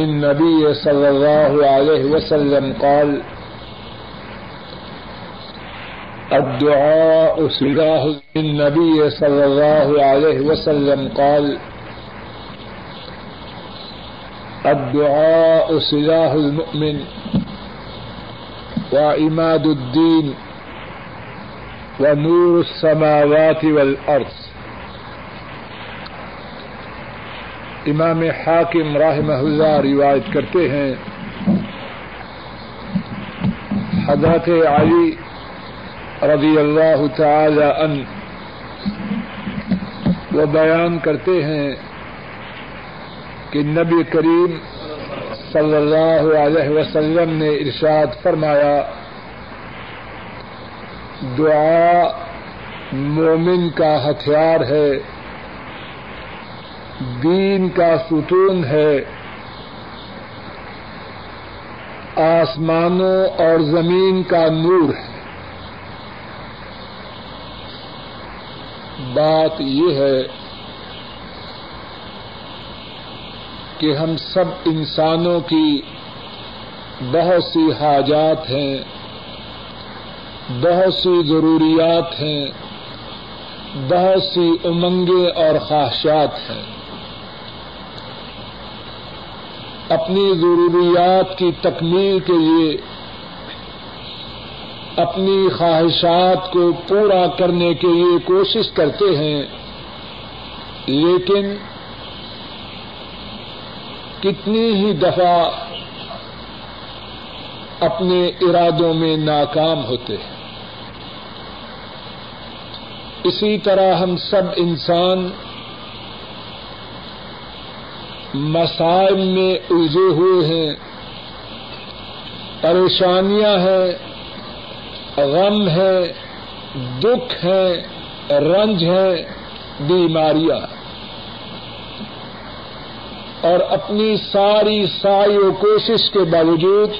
النبي صلى الله عليه وسلم قال، الدعاء سلاح النبي صلى الله عليه وسلم قال، الدعاء سلاح المؤمن وعماد الدين ونور السماوات والأرض. امام حاکم رحمہ اللہ روایت کرتے ہیں۔ حضرت علی رضی اللہ تعالی ان وہ بیان کرتے ہیں کہ نبی کریم صلی اللہ علیہ وسلم نے ارشاد فرمایا، دعا مومن کا ہتھیار ہے۔ دین کا ستون ہے۔ آسمانوں اور زمین کا نور ہے۔ بات یہ ہے کہ ہم سب انسانوں کی بہت سی حاجات ہیں، بہت سی ضروریات ہیں، بہت سی امنگیں اور خواہشات ہیں۔ اپنی ضروریات کی تکمیل کے لیے اپنی خواہشات کو پورا کرنے کے لیے کوشش کرتے ہیں، لیکن کتنی ہی دفعہ اپنے ارادوں میں ناکام ہوتے ہیں۔ اسی طرح ہم سب انسان مسائل میں الجھے ہوئے ہیں۔ پریشانیاں ہیں، غم ہے، دکھ ہے، رنج ہے، بیماریاں۔ اور اپنی ساری ساری و کوشش کے باوجود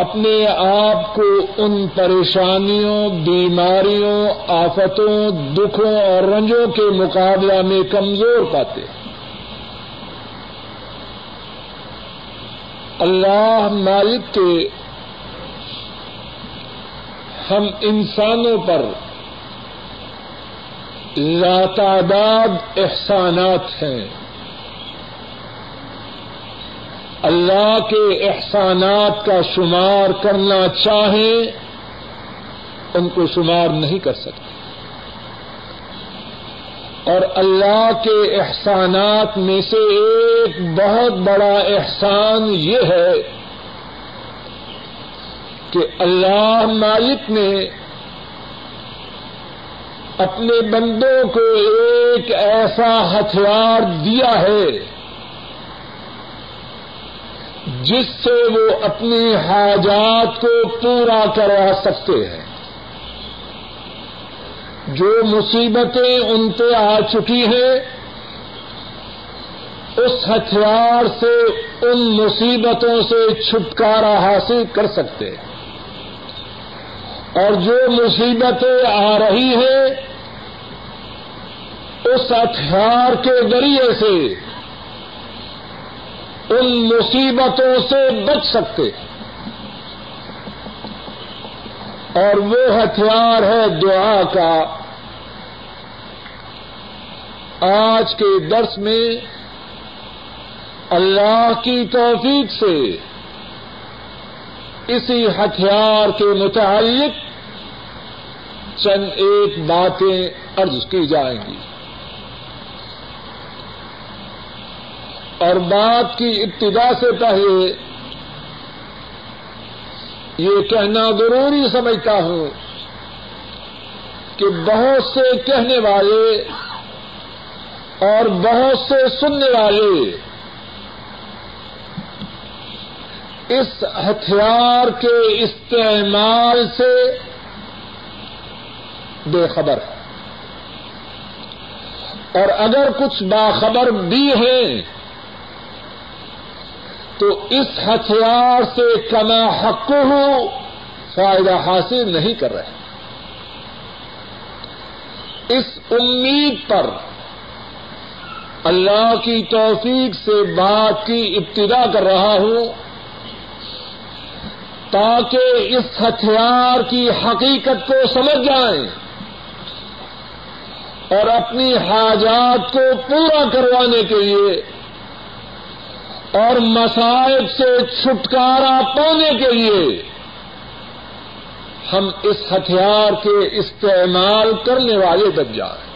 اپنے آپ کو ان پریشانیوں، بیماریوں، آفتوں، دکھوں اور رنجوں کے مقابلہ میں کمزور پاتے اللہ مالک کے ہم انسانوں پر لاتعداد احسانات ہیں۔ اللہ کے احسانات کا شمار کرنا چاہیں، ان کو شمار نہیں کر سکتے۔ اور اللہ کے احسانات میں سے ایک بہت بڑا احسان یہ ہے کہ اللہ مالک نے اپنے بندوں کو ایک ایسا ہتھیار دیا ہے جس سے وہ اپنی حاجات کو پورا کروا سکتے ہیں۔ جو مصیبتیں ان پہ آ چکی ہیں، اس ہتھیار سے ان مصیبتوں سے چھٹکارا حاصل کر سکتے ہیں۔ اور جو مصیبتیں آ رہی ہیں، اس ہتھیار کے ذریعے سے ان مصیبتوں سے بچ سکتے۔ اور وہ ہتھیار ہے دعا کا۔ آج کے درس میں اللہ کی توفیق سے اسی ہتھیار کے متعلق چند ایک باتیں ارض کی جائیں گی۔ اور بات کی ابتدا سے پہلے یہ کہنا ضروری سمجھتا ہوں کہ بہت سے کہنے والے اور بہت سے سننے والے اس ہتھیار کے استعمال سے بے خبر اور اگر کچھ باخبر بھی ہیں تو اس ہتھیار سے کما حق ہو فائدہ حاصل نہیں کر رہے۔ اس امید پر اللہ کی توفیق سے بات کی ابتدا کر رہا ہوں تاکہ اس ہتھیار کی حقیقت کو سمجھ جائیں اور اپنی حاجات کو پورا کروانے کے لیے اور مسائب سے چھٹکارا پانے کے لیے ہم اس ہتھیار کے استعمال کرنے والے بن جائیں۔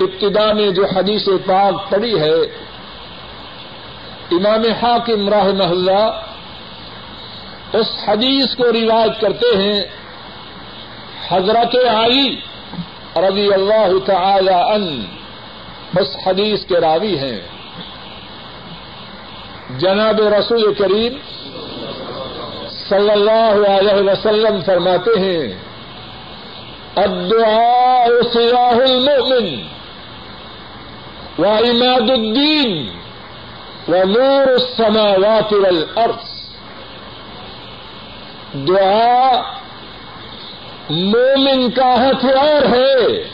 ابتدا میں جو حدیث پاک پڑی ہے، امام حاکم راہ محلہ اس حدیث کو روایت کرتے ہیں، حضرت آئی رضی اللہ تعالی ان اس حدیث کے راوی ہیں۔ جناب رسول کریم صلی اللہ علیہ وسلم فرماتے ہیں، الدعاء سیاح المؤمن وعماد الدین ونور السماوات والارض۔ دعا مومن کا ہتھیار ہے۔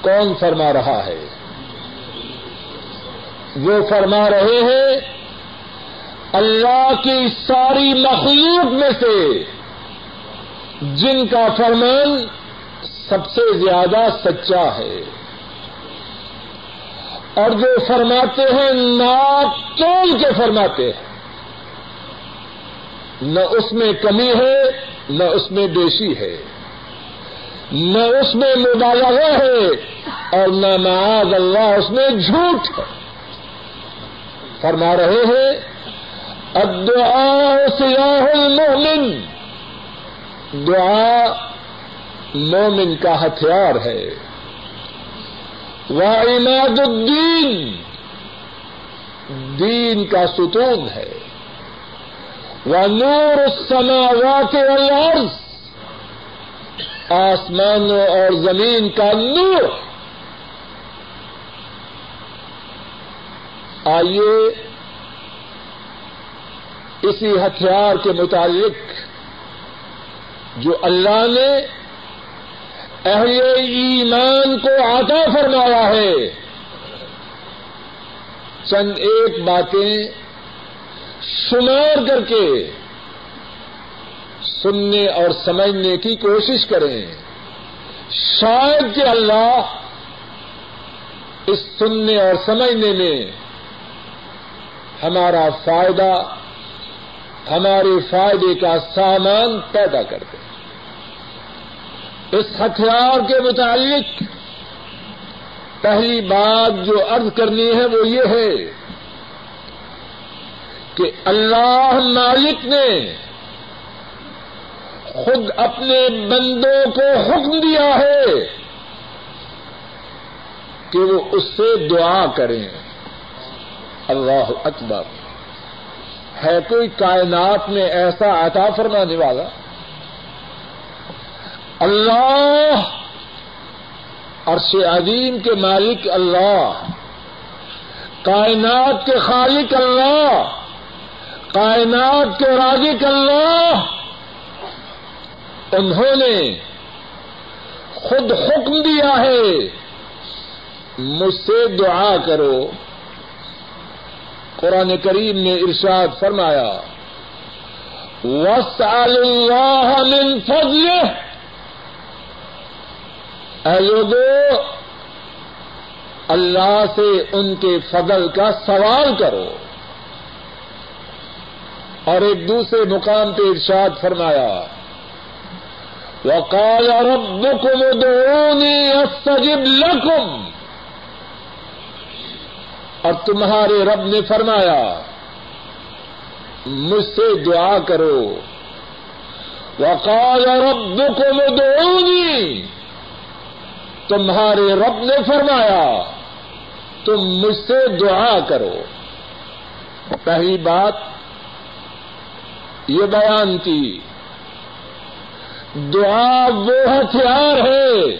کون فرما رہا ہے؟ وہ فرما رہے ہیں اللہ کی ساری مخلوق میں سے جن کا فرمان سب سے زیادہ سچا ہے۔ اور جو فرماتے ہیں ناپ تول کے فرماتے ہیں۔ نہ اس میں کمی ہے، نہ اس میں بیشی ہے۔ نہ اس میں مبالغہ ہے اور نہ معاذ اللہ، اس میں جھوٹ ہے۔ فرما رہے ہیں الدعاء سیاح المومن دعا مومن کا ہتھیار ہے۔ وعماد الدین دین کا ستون ہے۔ ونور السماوات والارض آسمانوں اور زمین کا نور۔ آئیے اسی ہتھیار کے متعلق جو اللہ نے اہل ایمان کو آتا فرمایا ہے، چند ایک باتیں شمار کر کے سننے اور سمجھنے کی کوشش کریں۔ شاید کہ اللہ اس سننے اور سمجھنے میں ہمارا فائدہ ہمارے فائدے کا سامان پیدا کر دے اس ہتھیار کے متعلق پہلی بات جو عرض کرنی ہے وہ یہ ہے کہ اللہ مالک نے خود اپنے بندوں کو حکم دیا ہے کہ وہ اس سے دعا کریں۔ اللہ اکبر۔ ہے کوئی کائنات میں ایسا عطا فرمانے والا؟ اللہ، عرش عظیم کے مالک اللہ، کائنات کے خالق اللہ، کائنات کے رازق اللہ۔ انہوں نے خود حکم دیا ہے، مجھ سے دعا کرو۔ قرآن کریم نے ارشاد فرمایا وس اللہ من فضلہ اے لوگوں اللہ سے ان کے فضل کا سوال کرو۔ اور ایک دوسرے مقام پہ ارشاد فرمایا، وقال ربكم ادعوني استجب لكم۔ اور تمہارے رب نے فرمایا، مجھ سے دعا کرو۔ وقال ربكم ادعوني تمہارے رب نے فرمایا، تم مجھ سے دعا کرو۔ پہلی بات یہ بیان کی دعا وہ ہتھیار ہے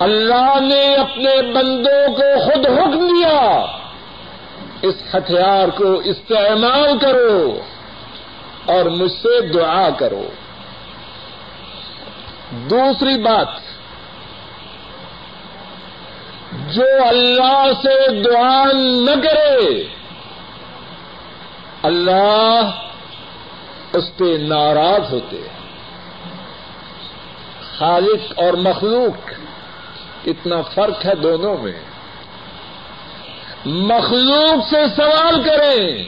اللہ نے اپنے بندوں کو خود حکم دیا، اس ہتھیار کو استعمال کرو اور مجھ سے دعا کرو۔ دوسری بات، جو اللہ سے دعا نہ کرے، اللہ اس پہ ناراض ہوتے۔ خالق اور مخلوق کتنا فرق ہے دونوں میں۔ مخلوق سے سوال کریں۔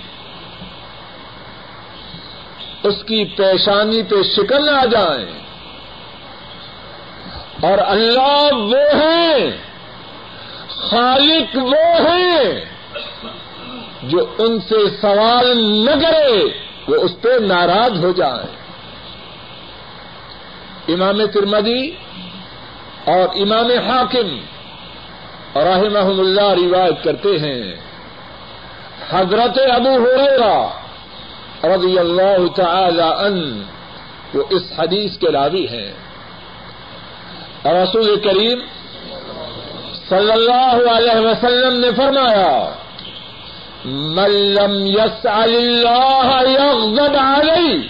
اس کی پیشانی پہ شکن آ جائیں اور اللہ وہ ہیں، خالق وہ ہیں، جو ان سے سوال نہ کرے، وہ اس پہ ناراض ہو جائے۔ امام ترمدی اور امام حاکم رحمہ اللہ روایت کرتے ہیں۔ حضرت ابو ہو رضی اللہ تعالی ان وہ اس حدیث کے راوی ہیں۔ رسول کریم صلی اللہ علیہ وسلم نے فرمایا ملم یس اللہ یغضب علی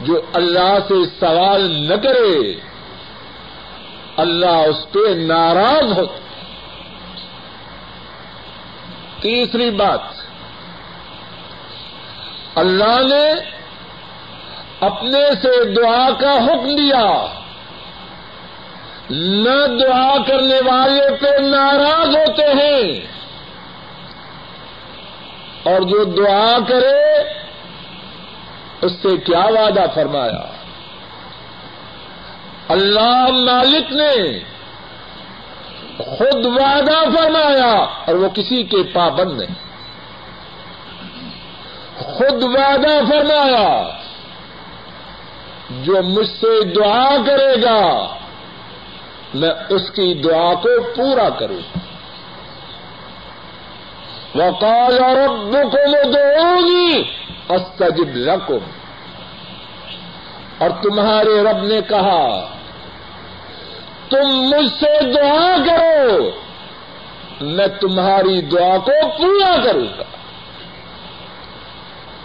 جو اللہ سے سوال نہ کرے اللہ اس پہ ناراض ہوتا تیسری بات، اللہ نے اپنے سے دعا کا حکم دیا۔ نہ دعا کرنے والے پہ ناراض ہوتے ہیں۔ اور جو دعا کرے، اس سے کیا وعدہ فرمایا؟ اللہ مالک نے خود وعدہ فرمایا اور وہ کسی کے پابند نہیں۔ خود وعدہ فرمایا، جو مجھ سے دعا کرے گا، میں اس کی دعا کو پورا کروں۔ وقال ربكم ادعوني استجب لكم اور تمہارے رب نے کہا تم مجھ سے دعا کرو، میں تمہاری دعا کو پورا کروں گا۔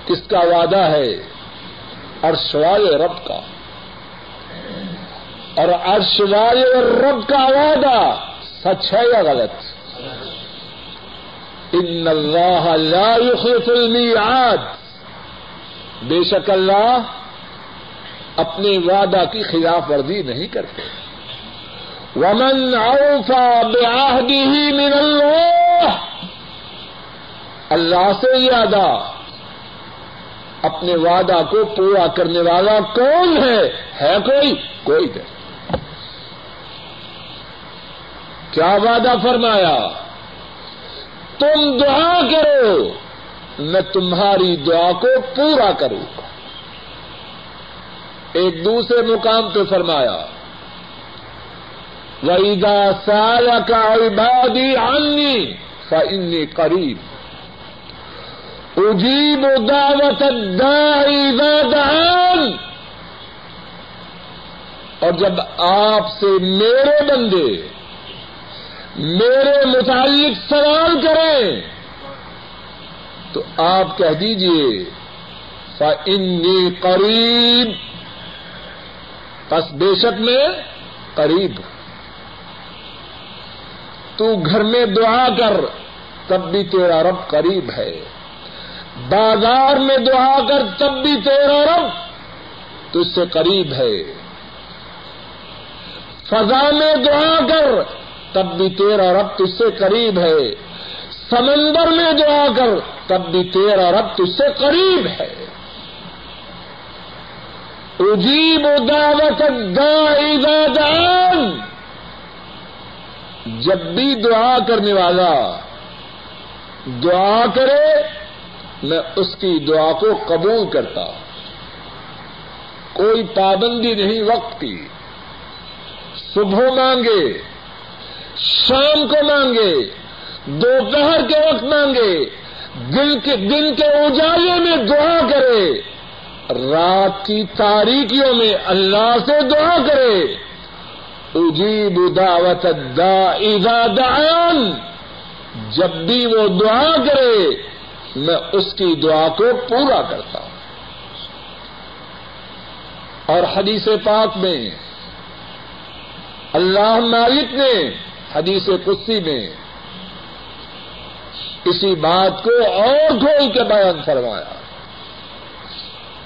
کس کا وعدہ ہے؟ عرش والے رب کا۔ اور عرش والے رب کا وعدہ سچ ہے یا غلط؟ ان اللہ لا يخلف المیعاد۔ بے شک اللہ اپنے وعدہ کی خلاف ورزی نہیں کرتے۔ ومن اوفا بعهده من اللہ اللہ سے زیادہ اپنے وعدہ کو پورا کرنے والا کون ہے؟ ہے کوئی؟ کوئی نہیں۔ کیا وعدہ فرمایا؟ تم دعا کرو، میں تمہاری دعا کو پورا کروں۔ گا ایک دوسرے مقام پہ فرمایا ویدا سال کا عبادی عنی فنی قریب اجیب دعوت دعان اور جب آپ سے میرے بندے، میرے متعلق سوال کریں، تو آپ کہہ دیجیے فنی قریب بس بے شک میں قریب ہوں۔ تو گھر میں دعا کر، تب بھی تیرا رب قریب ہے۔ بازار میں دعا کر، تب بھی تیرا رب تو اس سے قریب ہے۔ فضا میں دعا کر، تب بھی تیرا رب تج سے قریب ہے۔ سمندر میں دعا کر، تب بھی تیرا رب تج سے قریب ہے۔ اجیب دعوت دان جب بھی دعا کرنے والا دعا کرے، میں اس کی دعا کو قبول کرتا۔ کوئی پابندی نہیں وقت کی۔ صبح مانگے، شام کو مانگے، دوپہر کے وقت مانگے، دن کے دن کے اجالے میں دعا کرے۔ رات کی تاریکیوں میں اللہ سے دعا کرے۔ اجیب دعوت اذا دعان۔ جب بھی وہ دعا کرے، میں اس کی دعا کو پورا کرتا ہوں۔ اور حدیث پاک میں، اللہ مالک نے حدیث قدسی میں اسی بات کو اور کھول کے بیان فرمایا۔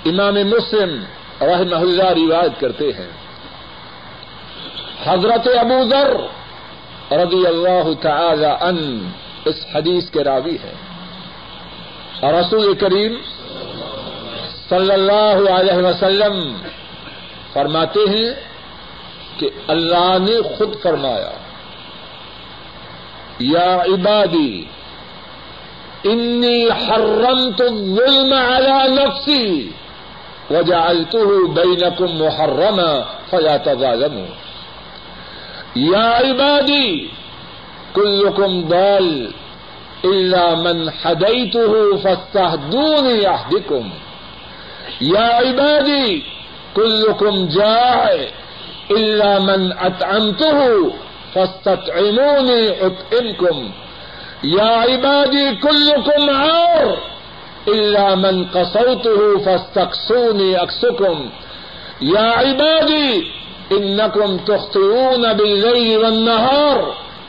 امام مسلم رحمہ اللہ روایت کرتے ہیں۔ حضرت ابو ذر رضی اللہ تعالی ان اس حدیث کے راوی ہے اور رسول کریم صلی اللہ علیہ وسلم فرماتے ہیں کہ اللہ نے خود فرمایا، یا عبادی، انی حرمت الظلم على نفسی وجعلته بينكم محرما فلا تظالموا یا عبادی كلكم ضال إلا من حديته فاستهدوني أهدكم يا عبادي كلكم جاع إلا من أطعمته فاستطعموني أطعمكم یا عبادی، کلکم عار الا من قصوته فاستقصوني یا عبادی انکم تخطئون بالليل والنهار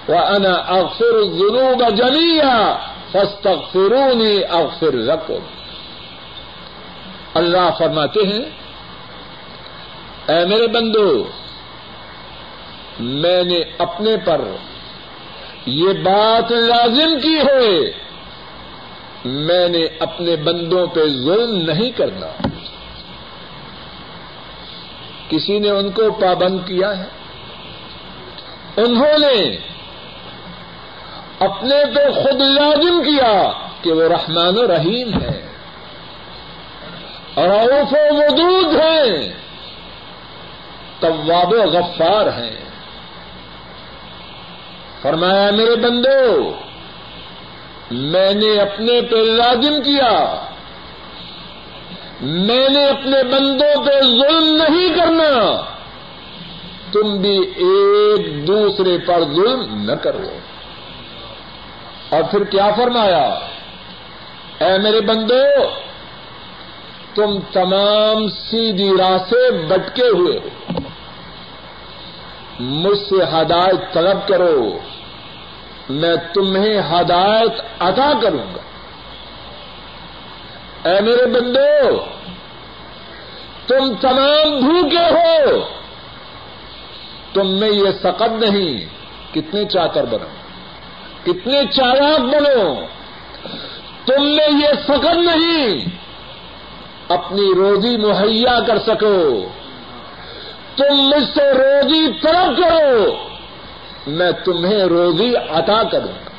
وانا اغفر الذنوب جميعا فاستغفروني اغفر لكم. اللہ فرماتے ہیں، اے میرے بندو، میں نے اپنے پر یہ بات لازم کی ہے، میں نے اپنے بندوں پہ ظلم نہیں کرنا۔ کسی نے ان کو پابند کیا ہے؟ انہوں نے اپنے پہ خود لازم کیا کہ وہ رحمان و رحیم ہے اور و ودود ہیں۔ طواب و غفار ہیں۔ فرمایا، میرے بندو، میں نے اپنے پہ لازم کیا میں نے اپنے بندوں پہ ظلم نہیں کرنا۔ تم بھی ایک دوسرے پر ظلم نہ کرو۔ اور پھر کیا فرمایا؟ اے میرے بندو، تم تمام سیدھی راہ سے بٹکے ہوئے ہو۔ مجھ سے ہدایت طلب کرو۔ میں تمہیں ہدایت عطا کروں گا۔ اے میرے بندو، تم تمام بھوکے ہو۔ تم میں یہ سقت نہیں، کتنے چاکر بنو، کتنے چالاک بنو۔ تم میں یہ سقت نہیں، اپنی روزی مہیا کر سکو۔ تم مجھ سے روزی طلب کرو، میں تمہیں روزی عطا کروں۔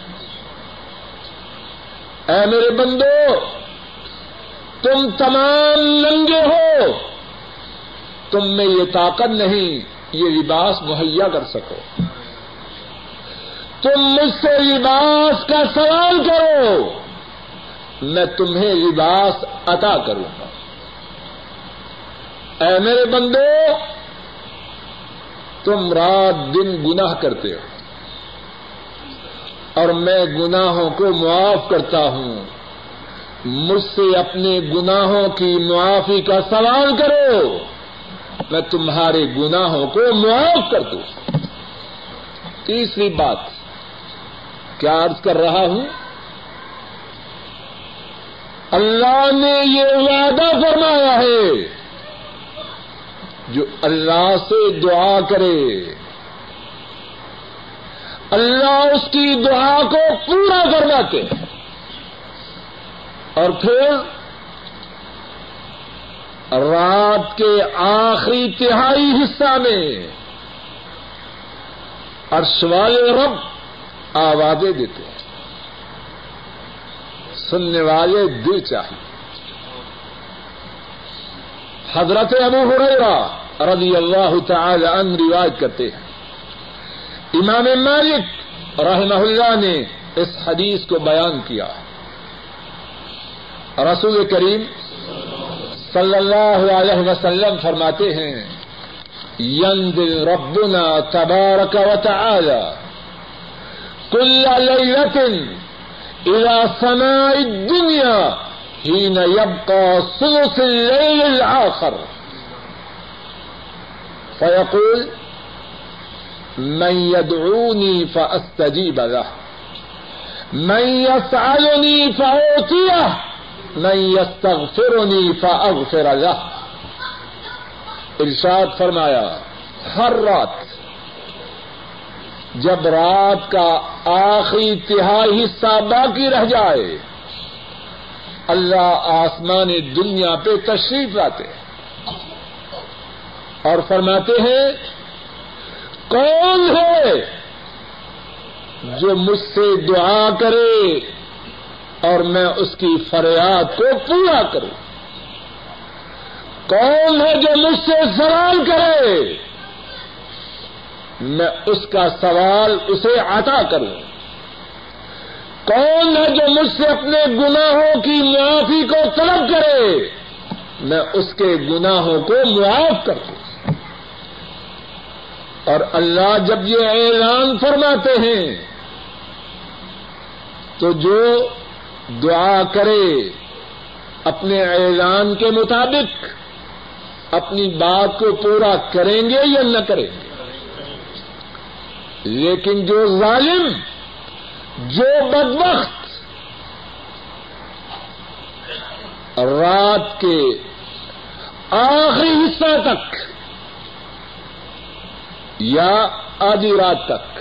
اے میرے بندو تم تمام ننگے ہو۔ تم میں یہ طاقت نہیں، یہ لباس مہیا کر سکو۔ تم مجھ سے لباس کا سوال کرو۔ میں تمہیں لباس عطا کروں گا۔ اے میرے بندو، تم رات دن گناہ کرتے ہو۔ اور میں گناہوں کو معاف کرتا ہوں۔ مجھ سے اپنے گناہوں کی معافی کا سوال کرو، میں تمہارے گناہوں کو معاف کر دوں۔ تیسری بات، کیا عرض کر رہا ہوں؟ اللہ نے یہ وعدہ فرمایا ہے، جو اللہ سے دعا کرے۔ اللہ اس کی دعا کو پورا کرواتے اور پھر رات کے آخری تہائی حصہ میں ارشوال رب آوازیں دیتے ہیں۔ سننے والے دل چاہیے۔ حضرت ابو ہریرا رضی اللہ تعالی عنہ روایت کرتے ہیں۔ امام مالک رحمہ اللہ نے اس حدیث کو بیان کیا۔ ہے رسول کریم صلی اللہ علیہ وسلم فرماتے ہیں ينزل ربنا تبارك وتعالى كل ليلة إلى سماء الدنيا حين يبقى ثلث الليل الآخر۔ فيقول من يدعوني فاستجيب له، من يسألني فأعطيه من يستغفرني فأغفر له. ارشاد فرمایا، ہر رات جب رات کا آخری تہائی حصہ باقی رہ جائے، اللہ آسمان دنیا پہ تشریف لاتے اور فرماتے ہیں، کون ہے جو مجھ سے دعا کرے اور میں اس کی فریاد کو پورا کروں۔ کون ہے جو مجھ سے سوال کرے۔ میں اس کا سوال اسے عطا کروں۔ کون ہے جو مجھ سے اپنے گناہوں کی معافی کو طلب کرے۔ میں اس کے گناہوں کو معاف کر دوں اور اللہ جب یہ اعلان فرماتے ہیں، تو جو دعا کرے اپنے اعلان کے مطابق اپنی بات کو پورا کریں گے یا نہ کریں گے۔ لیکن جو ظالم، جو بدبخت رات کے آخری حصہ تک یا آدھی رات تک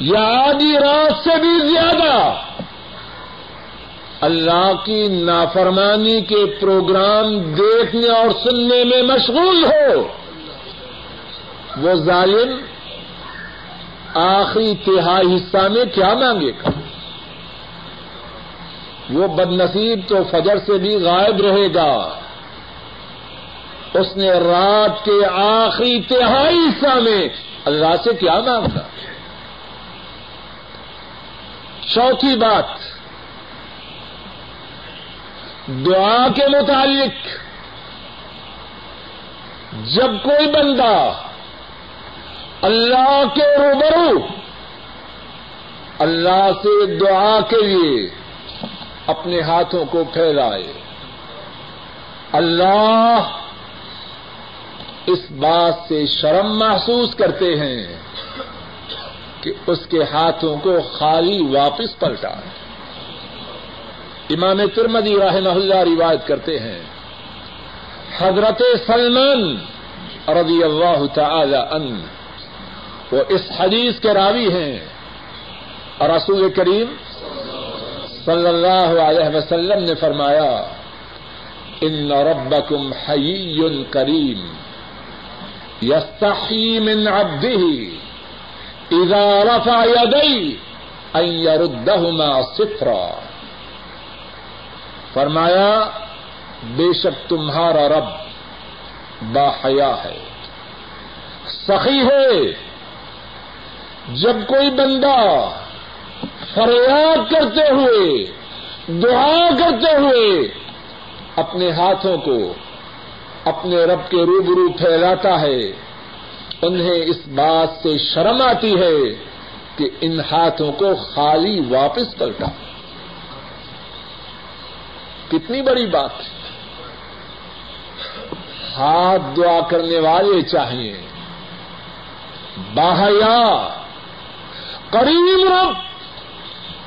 یا آدھی رات سے بھی زیادہ اللہ کی نافرمانی کے پروگرام دیکھنے اور سننے میں مشغول ہو۔ وہ ظالم آخری تہائی حصہ میں کیا مانگے گا؟ وہ بد نصیب تو فجر سے بھی غائب رہے گا۔ اس نے رات کے آخری تہائی حصہ میں اللہ سے کیا مانگا؟ چوتھی بات دعا کے متعلق جب کوئی بندہ اللہ کے روبرو اللہ سے دعا کے لیے اپنے ہاتھوں کو پھیلائے، اللہ اس بات سے شرم محسوس کرتے ہیں کہ اس کے ہاتھوں کو خالی واپس پلٹا امام ترمدی رحمہ اللہ روایت کرتے ہیں، حضرت سلمان رضی اللہ تعالی عنہ، وہ اس حدیث کے راوی ہیں۔ اور رسول کریم صلی اللہ علیہ وسلم نے فرمایا، ان ربکم حی کریم یستحی من عبده اذا رفع یدی ان یردہما صفرا. فرمایا، بے شک تمہارا رب با حیا ہے۔ سخی ہے۔ جب کوئی بندہ فریاد کرتے ہوئے، دعا کرتے ہوئے اپنے ہاتھوں کو اپنے رب کے روبرو پھیلاتا ہے، انہیں اس بات سے شرم آتی ہے کہ ان ہاتھوں کو خالی واپس پلٹا۔ کتنی بڑی بات ہاتھ دعا کرنے والے چاہیے۔ باہیا، قریب رب،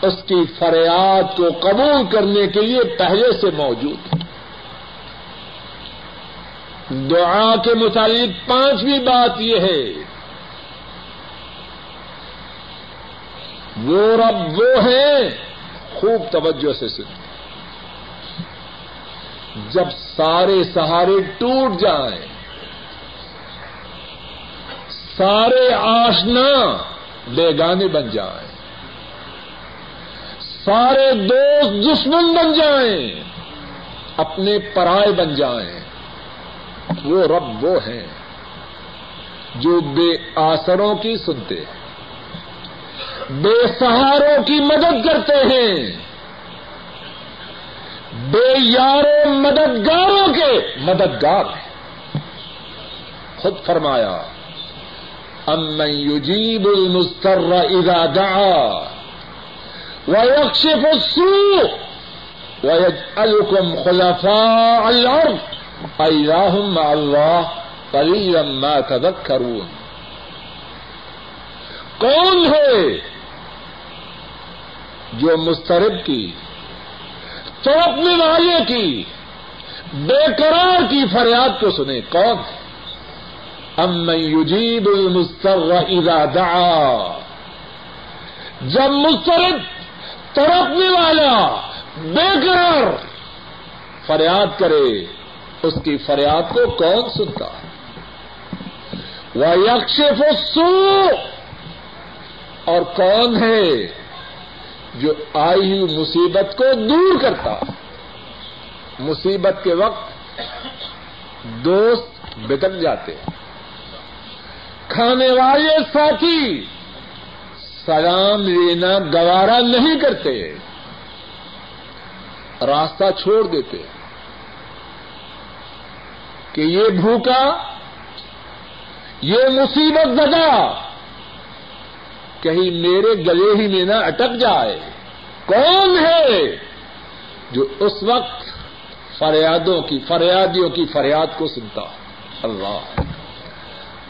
اس کی فریاد کو قبول کرنے کے لیے پہلے سے موجود دعا کے متعلق پانچویں بات یہ ہے۔ وہ رب وہ ہیں، خوب توجہ سے سن جب سارے سہارے ٹوٹ جائیں، سارے آشنا بیگانے بن جائیں، سارے دوست دشمن بن جائیں، اپنے پرائے بن جائیں۔ وہ رب وہ ہیں جو بے آسروں کی سنتے ہیں، بے سہاروں کی مدد کرتے ہیں۔ بے یاروں مددگاروں کے مددگار ہیں۔ خود فرمایا امن يجيب المستر اذا دعا ويكشف السوء ويجعلكم خلفاء الارض اله مع الله قليلا ما تذكرون کون ہے جو مسترب کی توپنے والے کی بے قرار کی فریاد کو سنے کون؟ ام یجیب المستر اذا دعا۔ جب مسترد تڑپنے والا بے قرار فریاد کرے، اس کی فریاد کو کون سنتا؟ وہ یکش فسو اور کون ہے؟ جو آئی ہوئی مصیبت کو دور کرتا مصیبت کے وقت دوست بگڑ جاتے کھانے والے ساتھی سلام لینا گوارا نہیں کرتے۔ راستہ چھوڑ دیتے کہ یہ بھوکا، یہ مصیبت زدہ۔ کہیں میرے گلے ہی میں نہ اٹک جائے۔ کون ہے جو اس وقت فریادوں کی، فریادیوں کی فریاد کو سنتا؟ اللہ۔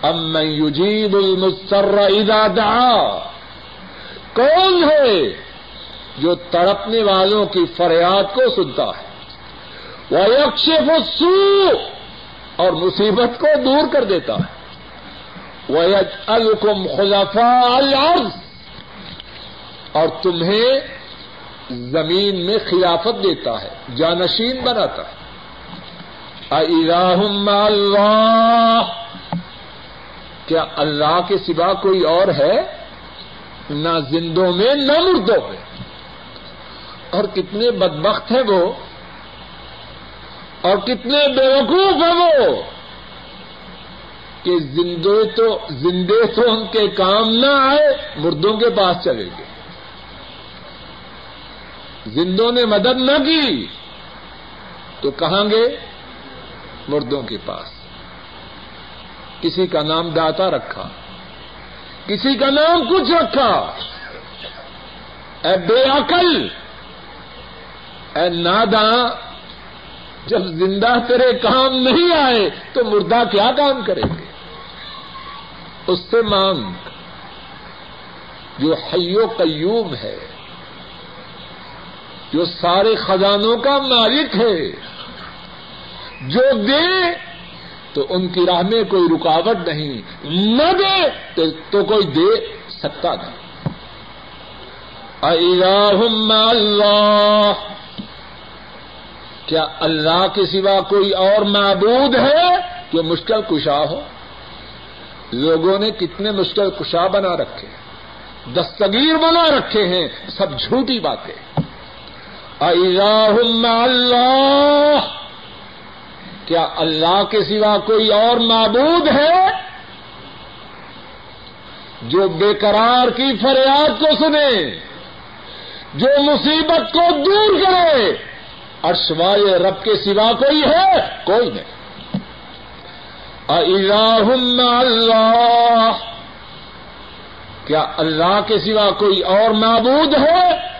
ام میں یجیب المسر اذا دعا۔ کون ہے جو تڑپنے والوں کی فریاد کو سنتا ہے؟ وہ یکشف اور مصیبت کو دور کر دیتا ہے۔ وہ الکم خلفا اور تمہیں زمین میں خلافت دیتا ہے، جانشین بناتا ہے۔ اللہ کیا اللہ کے سوا کوئی اور ہے؟ نہ زندوں میں، نہ مردوں میں۔ اور کتنے بدبخت ہیں وہ۔ اور کتنے بیوقوف ہیں وہ۔ کہ زندے تو زندے تو ان کے کام نہ آئے، مردوں کے پاس چلے گئے۔ زندوں نے مدد نہ کی تو کہاں گے مردوں کے پاس۔ کسی کا نام داتا رکھا، کسی کا نام کچھ رکھا۔ اے بے عقل، اے ناداں، جب زندہ تیرے کام نہیں آئے تو مردہ کیا کام کریں گے اس سے مانگ جو حیو قیوم ہے، جو سارے خزانوں کا مالک ہے، جو دے تو ان کی راہ میں کوئی رکاوٹ نہیں، نہ دے تو کوئی دے سکتا نہیں۔ اللہ کیا اللہ کے سوا کوئی اور معبود ہے جو مشکل کشا ہو؟ لوگوں نے کتنے مشکل کشا بنا رکھے دستگیر بنا رکھے ہیں، سب جھوٹی باتیں۔ اللہ، کیا اللہ کے سوا کوئی اور معبود ہے؟ جو بے قرار کی فریاد کو سنے، جو مصیبت کو دور کرے۔ اور سوائے رب کے سوا کوئی ہے؟ کوئی نہیں۔ اللہ کیا اللہ کے سوا کوئی اور معبود ہے؟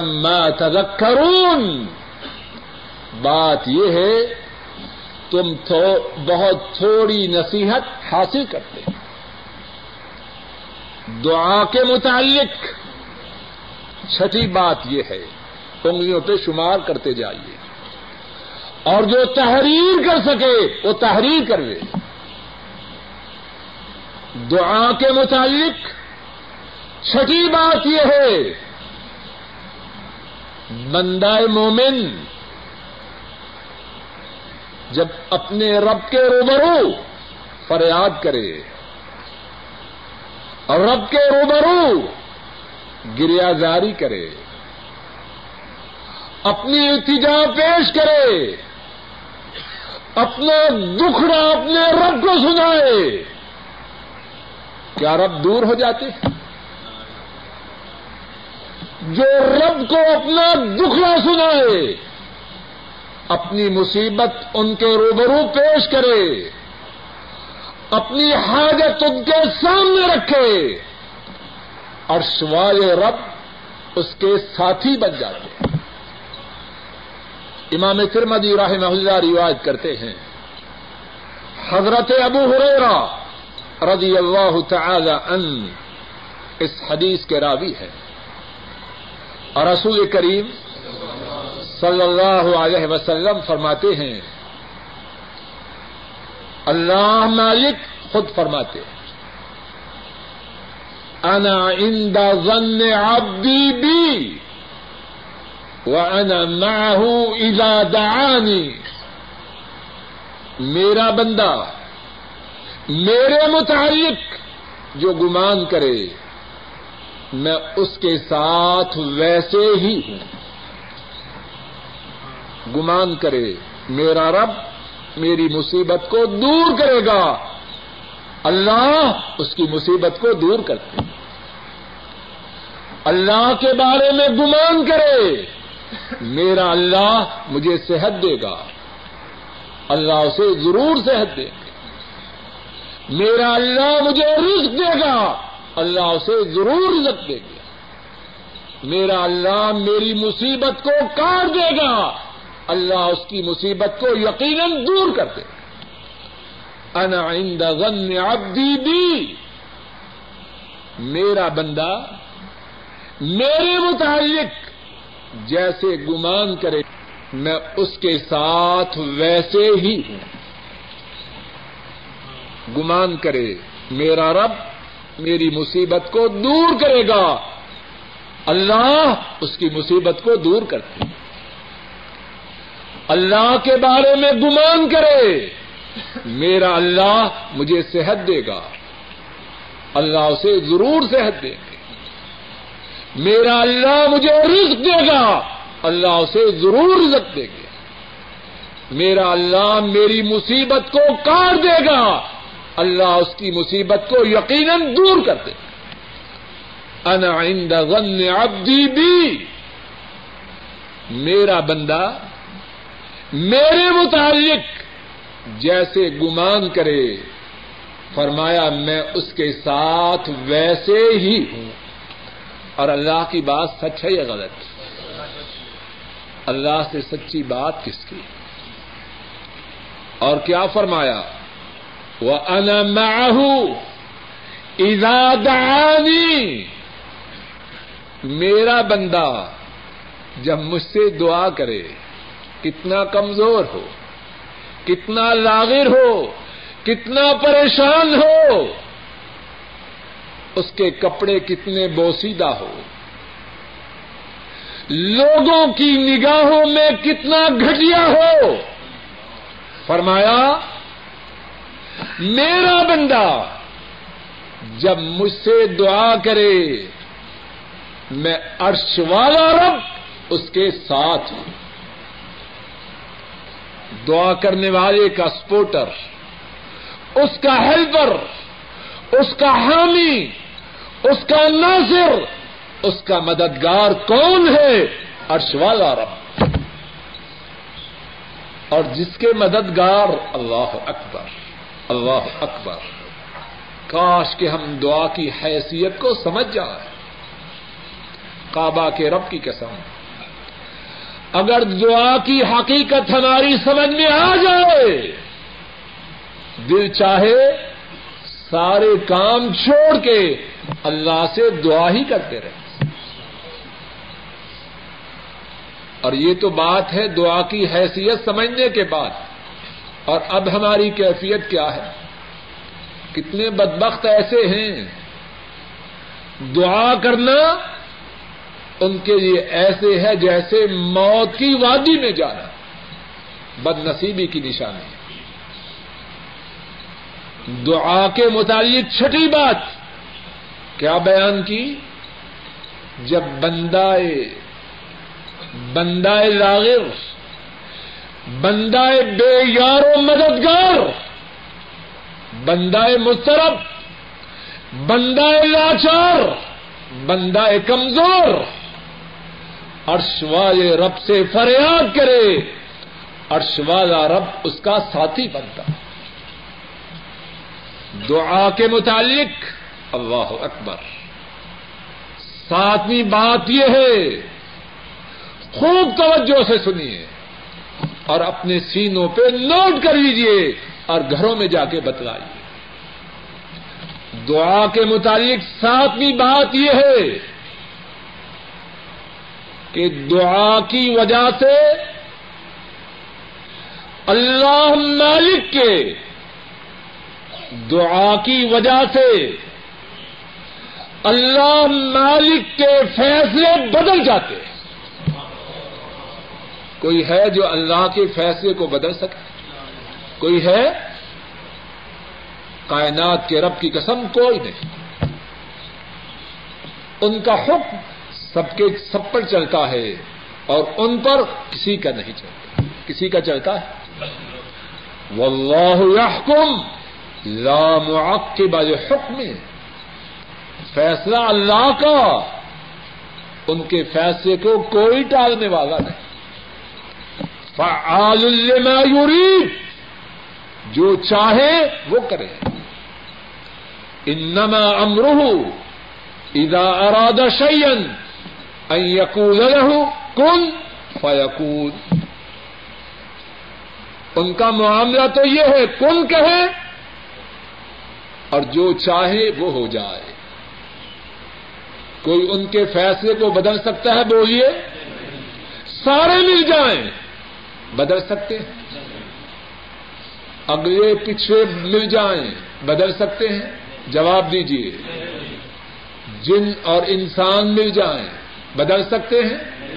ما تذکرون بات یہ ہے، تم تو بہت تھوڑی نصیحت حاصل کرتے دعا کے متعلق چھٹی بات یہ ہے، انگلیوں پہ شمار کرتے جائیے۔ اور جو تحریر کر سکے، وہ تحریر کر لے۔ دعا کے متعلق چھٹی بات یہ ہے، بندہ مومن جب اپنے رب کے روبرو فریاد کرے اور رب کے روبرو گریا جاری کرے، اپنی التجا پیش کرے۔ اپنا دکھڑا اپنے رب کو سنائے۔ کیا رب دور ہو جاتے؟ جو رب کو اپنا دکھڑا سنائے، اپنی مصیبت ان کے روبرو پیش کرے، اپنی حاجت ان کے سامنے رکھے۔ اور سوائے رب اس کے ساتھی بن جاتے۔ ہیں امام ترمدی رحمہ اللہ روایت کرتے ہیں۔ حضرت ابو ہریرا رضی اللہ تعالی ان اس حدیث کے راوی ہے اور رسول کریم صلی اللہ علیہ وسلم فرماتے ہیں، اللہ مالک خود فرماتے ہیں، انا عند ظن عبدی بی وانا معه اذا دعانی میرا بندہ، میرے متعلق جو گمان کرے، میں اس کے ساتھ ویسے ہی ہوں۔ گمان کرے، میرا رب میری مصیبت کو دور کرے گا۔ اللہ اس کی مصیبت کو دور کرتے اللہ کے بارے میں گمان کرے۔ میرا اللہ مجھے صحت دے گا۔ اللہ اسے ضرور صحت دے۔ گا میرا اللہ مجھے رزق دے گا۔ اللہ اسے ضرور رزق دے گا۔ میرا اللہ میری مصیبت کو کاٹ دے گا۔ اللہ اس کی مصیبت کو یقیناً دور کر دے۔ انا عند ظن عبدی بھی میرا بندہ، میرے متعلق جیسے گمان کرے، میں اس کے ساتھ ویسے ہی ہوں گمان کرے، میرا رب میری مصیبت کو دور کرے گا۔ اللہ اس کی مصیبت کو دور کرتے اللہ کے بارے میں گمان کرے، میرا اللہ مجھے صحت دے گا۔ اللہ اسے ضرور صحت دے گا۔ میرا اللہ مجھے رزق دے گا۔ اللہ اسے ضرور رزق دے گا۔ میرا اللہ میری مصیبت کو کاٹ دے گا۔ اللہ اس کی مصیبت کو یقیناً دور کر دے انا عند ظن عبدی بھی میرا بندہ میرے متعلق جیسے گمان کرے، فرمایا میں اس کے ساتھ ویسے ہی ہوں۔ اور اللہ کی بات سچ ہے یا غلط؟ اللہ سے سچی بات کس کی؟ اور کیا فرمایا؟ وہ ان دعانی میرا بندہ جب مجھ سے دعا کرے، کتنا کمزور ہو، کتنا لاغر ہو، کتنا پریشان ہو اس کے کپڑے کتنے بوسیدہ ہو۔ لوگوں کی نگاہوں میں کتنا گھٹیا ہو۔ فرمایا، میرا بندہ، جب مجھ سے دعا کرے، میں عرش والا رب اس کے ساتھ ہوں۔ دعا کرنے والے کا سپورٹر، اس کا ہیلپر، اس کا حامی اس کا ناصر اس کا مددگار کون ہے؟ عرش والا رب۔ اور جس کے مددگار، اللہ اکبر اللہ اکبر۔ کاش کے ہم دعا کی حیثیت کو سمجھ جائیں۔ کعبہ کے رب کی قسم۔ اگر دعا کی حقیقت ہماری سمجھ میں آ جائے، دل چاہے سارے کام چھوڑ کے اللہ سے دعا ہی کرتے رہے۔ اور یہ تو بات ہے دعا کی حیثیت سمجھنے کے بعد۔ اور اب ہماری کیفیت کیا ہے؟ کتنے بدبخت ایسے ہیں۔ دعا کرنا ان کے لیے ایسے ہے جیسے موت کی وادی میں جانا۔ بد نصیبی کی نشانی۔ دعا کے متعلق چھٹی بات۔ کیا بیان کی؟ جب بندہ بندہ لاغر بندہ بے یار و مددگار بندہ مسترب بندہ لاچار بندہ کمزور، عرش والے رب سے فریاد کرے، عرش والا رب اس کا ساتھی بنتا۔ دعا کے متعلق اللہ اکبر۔ ساتویں بات یہ ہے، خوب توجہ سے سنیے اور اپنے سینوں پہ نوٹ کر لیجیے اور گھروں میں جا کے بتلائیے۔ دعا کے متعلق ساتویں بات یہ ہے کہ دعا کی وجہ سے اللہ مالک کے دعا کی وجہ سے اللہ مالک کے فیصلے بدل جاتے ہیں۔ کوئی ہے جو اللہ کے فیصلے کو بدل سکے؟ کوئی ہے کائنات کے رب کی قسم؟ کوئی نہیں۔ ان کا حکم سب کے سب پر چلتا ہے اور ان پر کسی کا نہیں چلتا۔ کسی کا چلتا ہے؟ واللہ یحکم لا معقب حکم فیصلہ اللہ کا، ان کے فیصلے کو کوئی ٹالنے والا نہیں۔ فعال لما یرید، جو چاہے وہ کرے۔ انما امرہ اذا اراد شيئا ان يقول له كن فيكون ان کا معاملہ تو یہ ہے، کن کہے اور جو چاہے وہ ہو جائے۔ کوئی ان کے فیصلے کو بدل سکتا ہے بولیے؟ سارے مل جائیں۔ بدل سکتے ہیں۔ اگلے پیچھے مل جائیں۔ بدل سکتے ہیں۔ جواب دیجیے جن اور انسان مل جائیں۔ بدل سکتے ہیں۔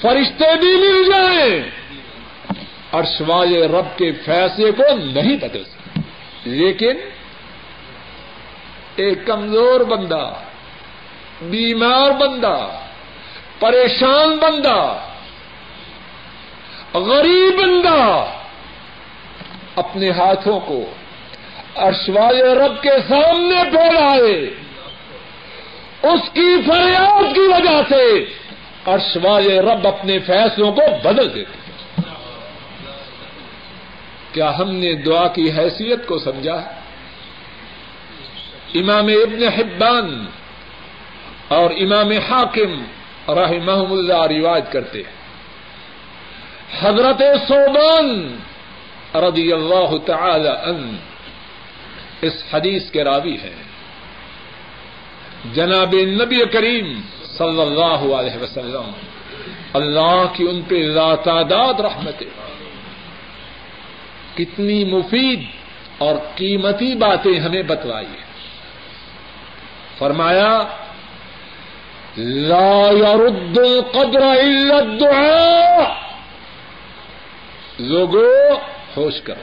فرشتے بھی مل جائیں۔ اور شوائے رب کے فیصلے کو نہیں بدل سکتے۔ لیکن ایک کمزور بندہ بیمار بندہ، پریشان بندہ، غریب بندہ اپنے ہاتھوں کو ارشوائے رب کے سامنے پھیلائے اس کی فریاد کی وجہ سے ارشوائے رب اپنے فیصلوں کو بدل دیتے کیا ہم نے دعا کی حیثیت کو سمجھا؟ امام ابن حبان اور امام حاکم رحمہ اللہ روایت کرتے ہیں۔ حضرت صوبان رضی اللہ تعالی ان اس حدیث کے راوی ہے جناب نبی کریم صلی اللہ علیہ وسلم، اللہ کی ان پہ تعداد رحمت کتنی مفید اور قیمتی باتیں ہمیں بتلائی فرمایا لا يرد القدر الا الدعاء. لوگوں ہوش کرو۔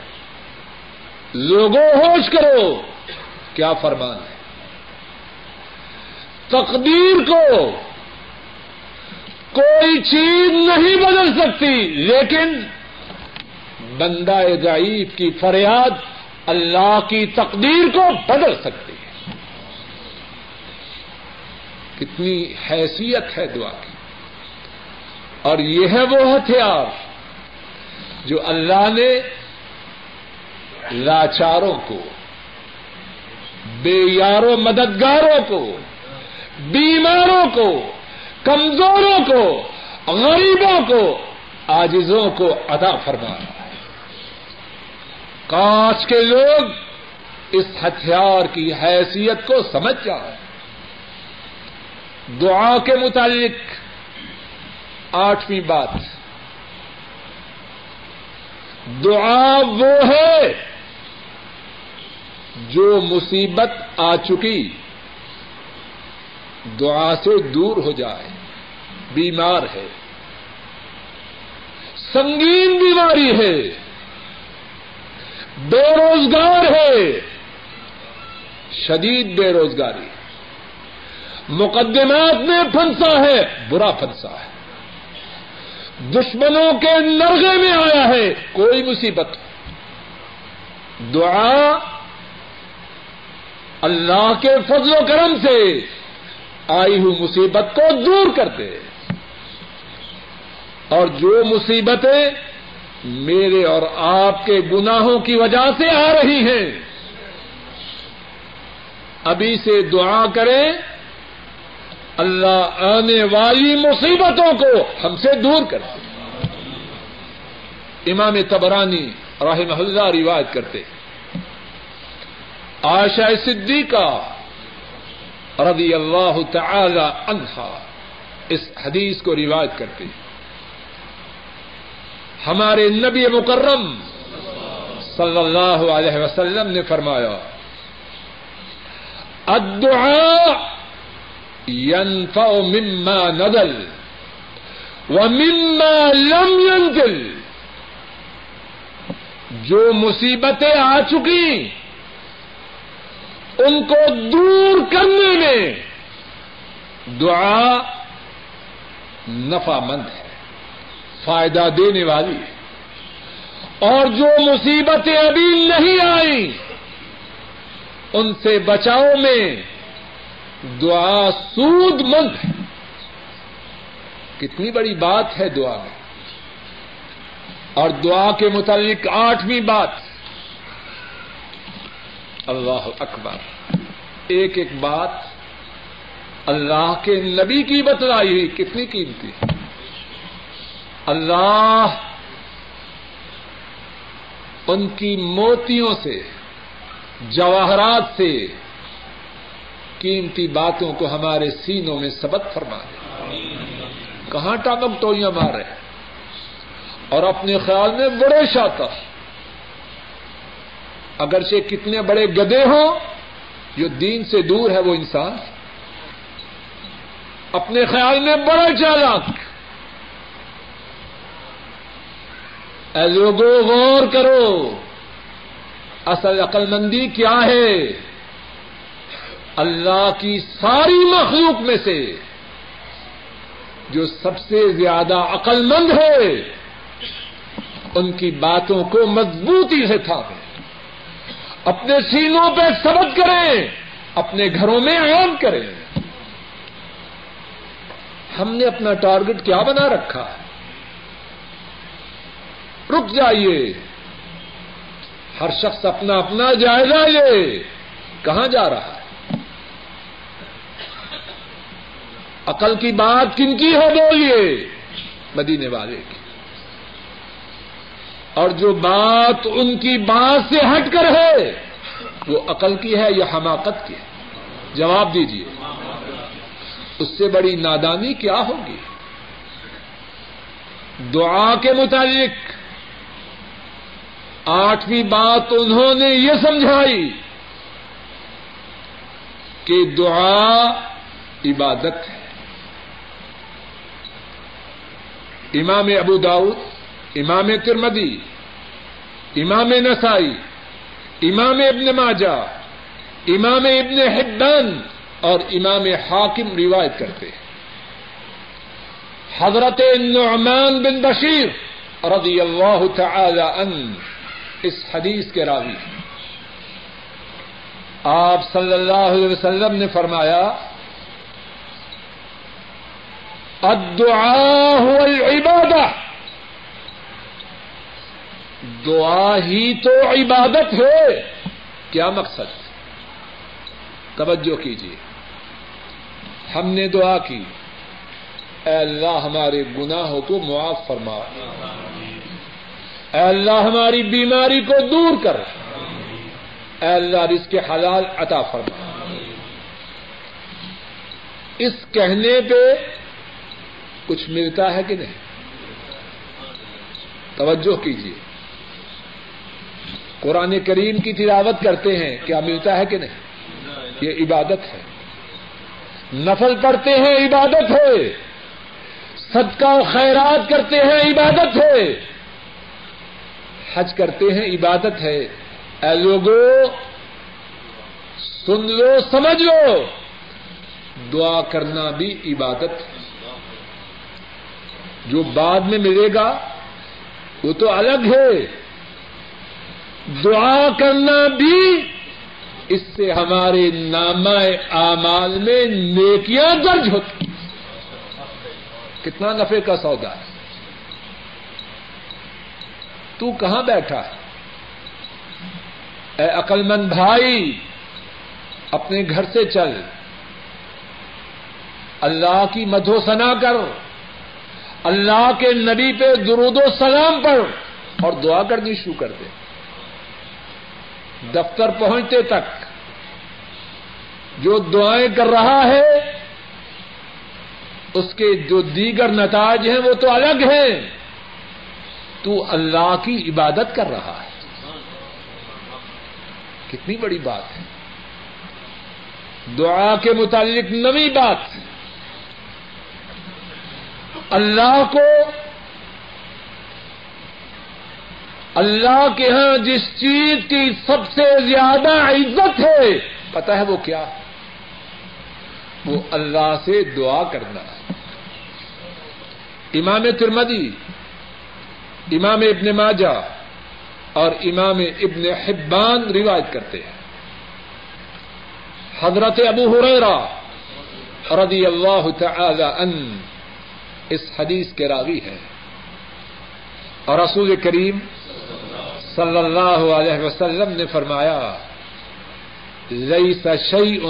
لوگوں ہوش کرو۔ کیا فرمان ہے؟ تقدیر کو کوئی چیز نہیں بدل سکتی، لیکن بندہ ضعیف کی فریاد اللہ کی تقدیر کو بدل سکتی ہے کتنی حیثیت ہے دعا کی۔ اور یہ ہے وہ ہتھیار جو اللہ نے لاچاروں کو بے یاروں مددگاروں کو، بیماروں کو، کمزوروں کو، غریبوں کو آجزوں کو ادا فرمایا کاش کے لوگ اس ہتھیار کی حیثیت کو سمجھ جائیں۔ دعا کے متعلق آٹھویں بات۔ دعا وہ ہے جو مصیبت آ چکی، دعا سے دور ہو جائے، بیمار ہے۔ سنگین بیماری ہے، بے روزگار ہے، شدید بے روزگاری۔ مقدمات میں پھنسا ہے، برا پھنسا ہے۔ دشمنوں کے نرغے میں آیا ہے، کوئی مصیبت۔ دعا اللہ کے فضل و کرم سے آئی ہوئی مصیبت کو دور کرتے۔ اور جو مصیبتیں میرے اور آپ کے گناہوں کی وجہ سے آ رہی ہیں، ابھی سے دعا کریں۔ اللہ آنے والی مصیبتوں کو ہم سے دور کرتے امام تبرانی راہ محلہ روایت کرتے آشا صدیقہ رضی اللہ تعالی عنہا اس حدیث کو روایت کرتے ہمارے نبی مکرم صلی اللہ علیہ وسلم نے فرمایا، الدعاء ينفع مما نزل ومما لم ينزل. جو مصیبتیں آ چکی ان کو دور کرنے میں دعا نفع مند ہے، فائدہ دینے والی ہے۔ اور جو مصیبتیں ابھی نہیں آئی ان سے بچاؤ میں دعا سود مند ہے۔ کتنی بڑی بات ہے دعا میں۔ اور دعا کے متعلق آٹھویں بات۔ اللہ اکبر۔ ایک ایک بات اللہ کے نبی کی بتلائی ہوئی کتنی قیمتی اللہ ان کی موتیوں سے، جواہرات سے قیمتی باتوں کو ہمارے سینوں میں سبق فرما دے۔ کہاں ٹامک ٹوئیاں مار رہے اور اپنے خیال میں بڑے شاطر۔ اگرچہ کتنے بڑے گدے ہوں، جو دین سے دور ہے وہ انسان۔ اپنے خیال میں بڑا چالاک۔ اے لوگوں غور کرو۔ اصل عقل مندی کیا ہے؟ اللہ کی ساری مخلوق میں سے جو سب سے زیادہ عقل مند ہے، ان کی باتوں کو مضبوطی سے تھامیں۔ اپنے سینوں پہ سبق کریں، اپنے گھروں میں عام کریں۔ ہم نے اپنا ٹارگٹ کیا بنا رکھا ہے؟ رک جائیے۔ ہر شخص اپنا اپنا جائزہ لے۔ کہاں جا رہا ہے عقل کی بات کن کی ہو بولیے؟ مدینے والے کی۔ اور جو بات ان کی بات سے ہٹ کر ہے، وہ عقل کی ہے یا حماقت کی ہے؟ جواب دیجیے اس سے بڑی نادانی کیا ہوگی؟ دعا کے متعلق۔ آٹھویں بات انہوں نے یہ سمجھائی کہ دعا عبادت ہے۔ امام ابو داؤد امام ترمدی امام نسائی، امام ابن ماجا امام ابن حبان اور امام حاکم روایت کرتے ہیں۔ حضرت نعمان بن بشیر رضی اللہ تعالی عنہ اس حدیث کے راوی آپ صلی اللہ علیہ وسلم نے فرمایا الدعاء هو العبادہ دعا ہی تو عبادت ہے. کیا مقصد؟ توجہ کیجیے. ہم نے دعا کی. اے اللہ ہمارے گناہوں کو معاف فرما. اے اللہ ہماری بیماری کو دور کر. اے اللہ اس کے حلال عطا فرما. اس کہنے پہ کچھ ملتا ہے کہ نہیں؟ توجہ کیجیے قرآن کریم کی تلاوت کرتے ہیں، کیا ملتا ہے کہ نہیں؟ یہ عبادت ہے۔ نفل پڑھتے ہیں، عبادت ہے۔ صدقہ و خیرات کرتے ہیں، عبادت ہے۔ حج کرتے ہیں، عبادت ہے۔ اے لوگو، سن لو، سمجھ لو۔ دعا کرنا بھی عبادت ہے۔ جو بعد میں ملے گا، وہ تو الگ ہے۔ دعا کرنا بھی اس سے ہمارے نامہ اعمال میں نیکیاں درج ہوتی کتنا نفے کا سودا ہے۔ تو کہاں بیٹھا ہے؟ اے عقل مند بھائی، اپنے گھر سے چل۔ اللہ کی مدھو سنا کر اللہ کے نبی پہ درود و سلام پر اور دعا کرنی شروع کر دے۔ دفتر پہنچتے تک جو دعائیں کر رہا ہے، اس کے جو دیگر نتائج ہیں وہ تو الگ ہیں۔ تو اللہ کی عبادت کر رہا ہے۔ کتنی بڑی بات ہے۔ دعا کے متعلق نئی بات۔ ہے اللہ کو اللہ کے ہاں جس چیز کی سب سے زیادہ عزت ہے پتا ہے وہ کیا؟ وہ اللہ سے دعا کرنا۔ ہے امام ترمدی امام ابن ماجہ اور امام ابن حبان روایت کرتے ہیں۔ حضرت ابو حریرا رضی اللہ تعالی ان اس حدیث کے راوی ہیں۔ اور رسول کریم صلی اللہ علیہ وسلم نے فرمایا، لیس شیء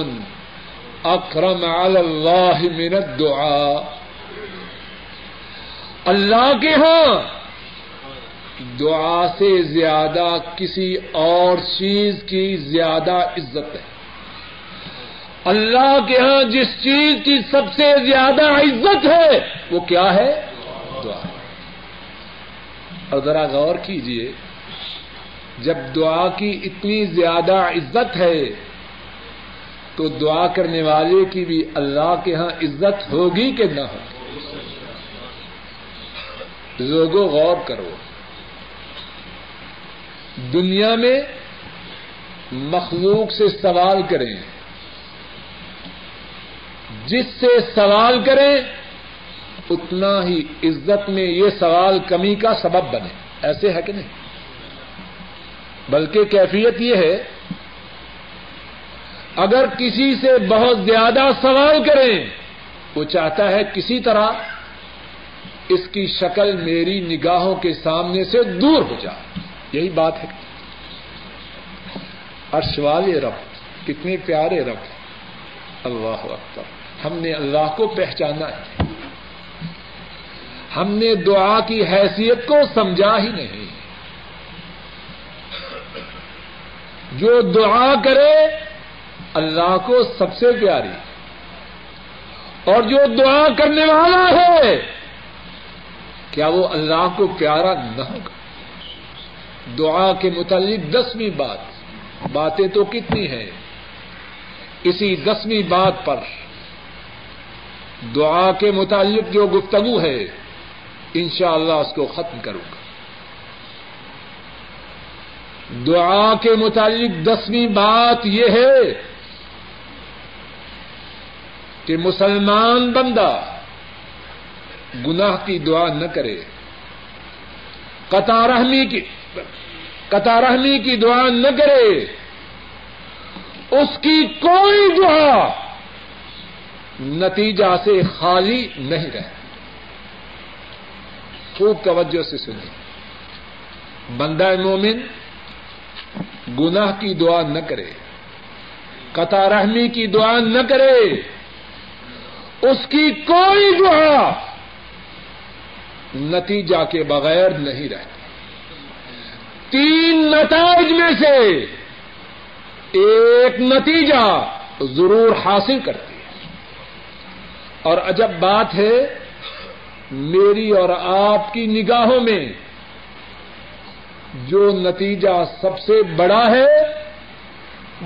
اکرم علی اللہ من الدعاء. اللہ کے ہاں دعا سے زیادہ کسی اور چیز کی زیادہ عزت ہے۔ اللہ کے ہاں جس چیز کی سب سے زیادہ عزت ہے، وہ کیا ہے؟ دعا۔ اور ذرا غور کیجیے جب دعا کی اتنی زیادہ عزت ہے، تو دعا کرنے والے کی بھی اللہ کے ہاں عزت ہوگی کہ نہ ہو لوگوں، غور کرو۔ دنیا میں مخلوق سے سوال کریں۔ جس سے سوال کریں، اتنا ہی عزت میں یہ سوال کمی کا سبب بنے۔ ایسے ہے کہ نہیں؟ بلکہ کیفیت یہ ہے، اگر کسی سے بہت زیادہ سوال کریں، وہ چاہتا ہے کسی طرح اس کی شکل میری نگاہوں کے سامنے سے دور ہو جائے۔ یہی بات ہے۔ ارش والے رب، کتنے پیارے رب۔ اللہ اکبر۔ ہم نے اللہ کو پہچانا ہے۔ ہم نے دعا کی حیثیت کو سمجھا ہی نہیں۔ جو دعا کرے اللہ کو سب سے پیاری۔ اور جو دعا کرنے والا ہے، کیا وہ اللہ کو پیارا نہ ہوگا؟ دعا کے متعلق دسویں بات، باتیں تو کتنی ہیں۔ اسی دسویں بات پر دعا کے متعلق جو گفتگو ہے، انشاءاللہ اللہ اس کو ختم کروں گا۔ دعا کے متعلق دسویں بات یہ ہے کہ مسلمان بندہ گناہ کی دعا نہ کرے۔ قطع رحمی کی، قطع رحمی کی دعا نہ کرے۔ اس کی کوئی دعا نتیجہ سے خالی نہیں رہے۔ خوب توجہ سے سنیں۔ بندہ مومن گناہ کی دعا نہ کرے، قطع رحمی کی دعا نہ کرے، اس کی کوئی دعا نتیجہ کے بغیر نہیں رہتی تین نتائج میں سے ایک نتیجہ ضرور حاصل کرتی اور عجب بات ہے، میری اور آپ کی نگاہوں میں جو نتیجہ سب سے بڑا ہے،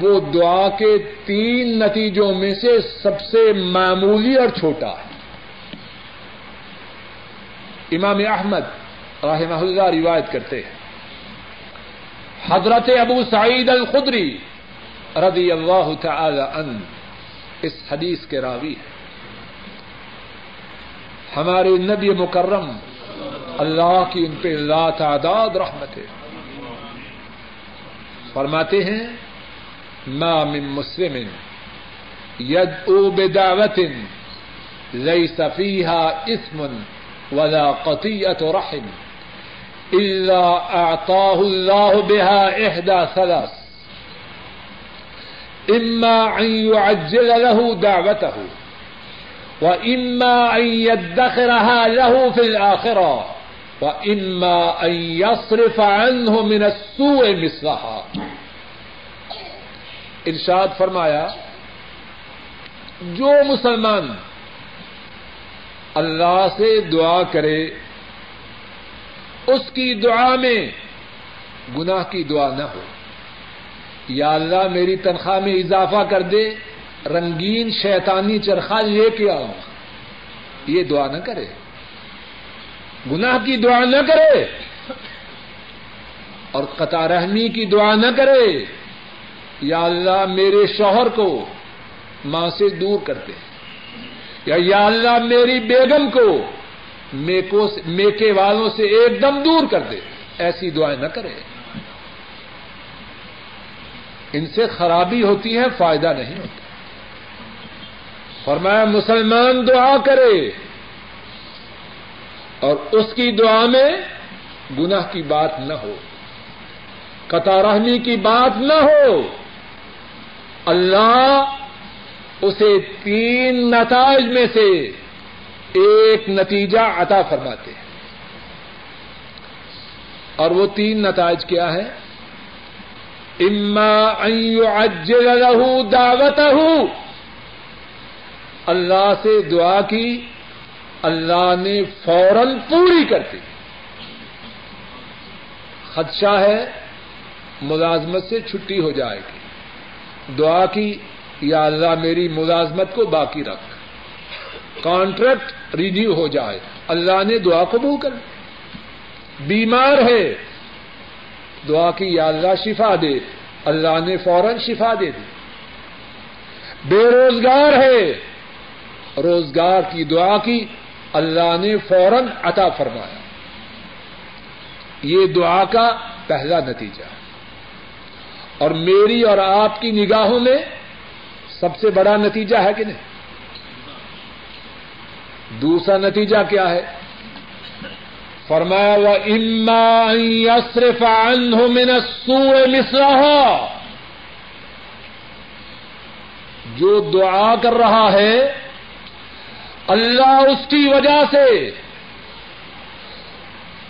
وہ دعا کے تین نتیجوں میں سے سب سے معمولی اور چھوٹا ہے۔ امام احمد رحمہ اللہ روایت کرتے ہیں۔ حضرت ابو سعید الخدری رضی اللہ تعالی ان اس حدیث کے راوی ہے ہمارے نبی مکرم اللہ کی ان پہ لا تعداد رحمت ہے۔ فرماتے ہیں، ما من مسلم يدعو بدعوة ليس فيها اسم ولا قطيئة رحم إلا أعطاه الله بها إحدى ثلاث إما أن يعجل له دعوته۔ وإما أن يدخرها له في الآخرة وإما أن يصرف عنه من السوء مثلها۔ ارشاد فرمایا، جو مسلمان اللہ سے دعا کرے، اس کی دعا میں گناہ کی دعا نہ ہو۔ یا اللہ میری تنخواہ میں اضافہ کر دے رنگین شیطانی چرخا لے کے آؤں یہ دعا نہ کرے۔ گناہ کی دعا نہ کرے۔ اور قطع رحمی کی دعا نہ کرے۔ یا اللہ میرے شوہر کو ماں سے دور کرتے یا یا اللہ میری بیگم کو میکے والوں سے ایک دم دور کر دے۔ ایسی دعائیں نہ کرے۔ ان سے خرابی ہوتی ہے، فائدہ نہیں ہوتا۔ فرمایا، مسلمان دعا کرے۔ اور اس کی دعا میں گناہ کی بات نہ ہو۔ قطع رحمی کی بات نہ ہو۔ اللہ اسے تین نتائج میں سے ایک نتیجہ عطا فرماتے ہیں۔ اور وہ تین نتائج کیا ہے اما اجل له دعوته۔ اللہ سے دعا کی، اللہ نے فوراً پوری کر دی۔ خدشہ ہے، ملازمت سے چھٹی ہو جائے گی۔ دعا کی، یا اللہ میری ملازمت کو باقی رکھ۔ کانٹریکٹ ریڈیو ہو جائے۔ اللہ نے دعا قبول کر بیمار ہے، دعا کی یا اللہ شفا دے۔ اللہ نے فوراً شفا دے دی۔ بے روزگار ہے روزگار کی دعا کی، اللہ نے فوراً عطا فرمایا۔ یہ دعا کا پہلا نتیجہ اور میری اور آپ کی نگاہوں میں سب سے بڑا نتیجہ ہے کہ نہیں؟ دوسرا نتیجہ کیا ہے؟ فرمایا و اما یسرف عنه من السوء مثلها جو دعا کر رہا ہے اللہ اس کی وجہ سے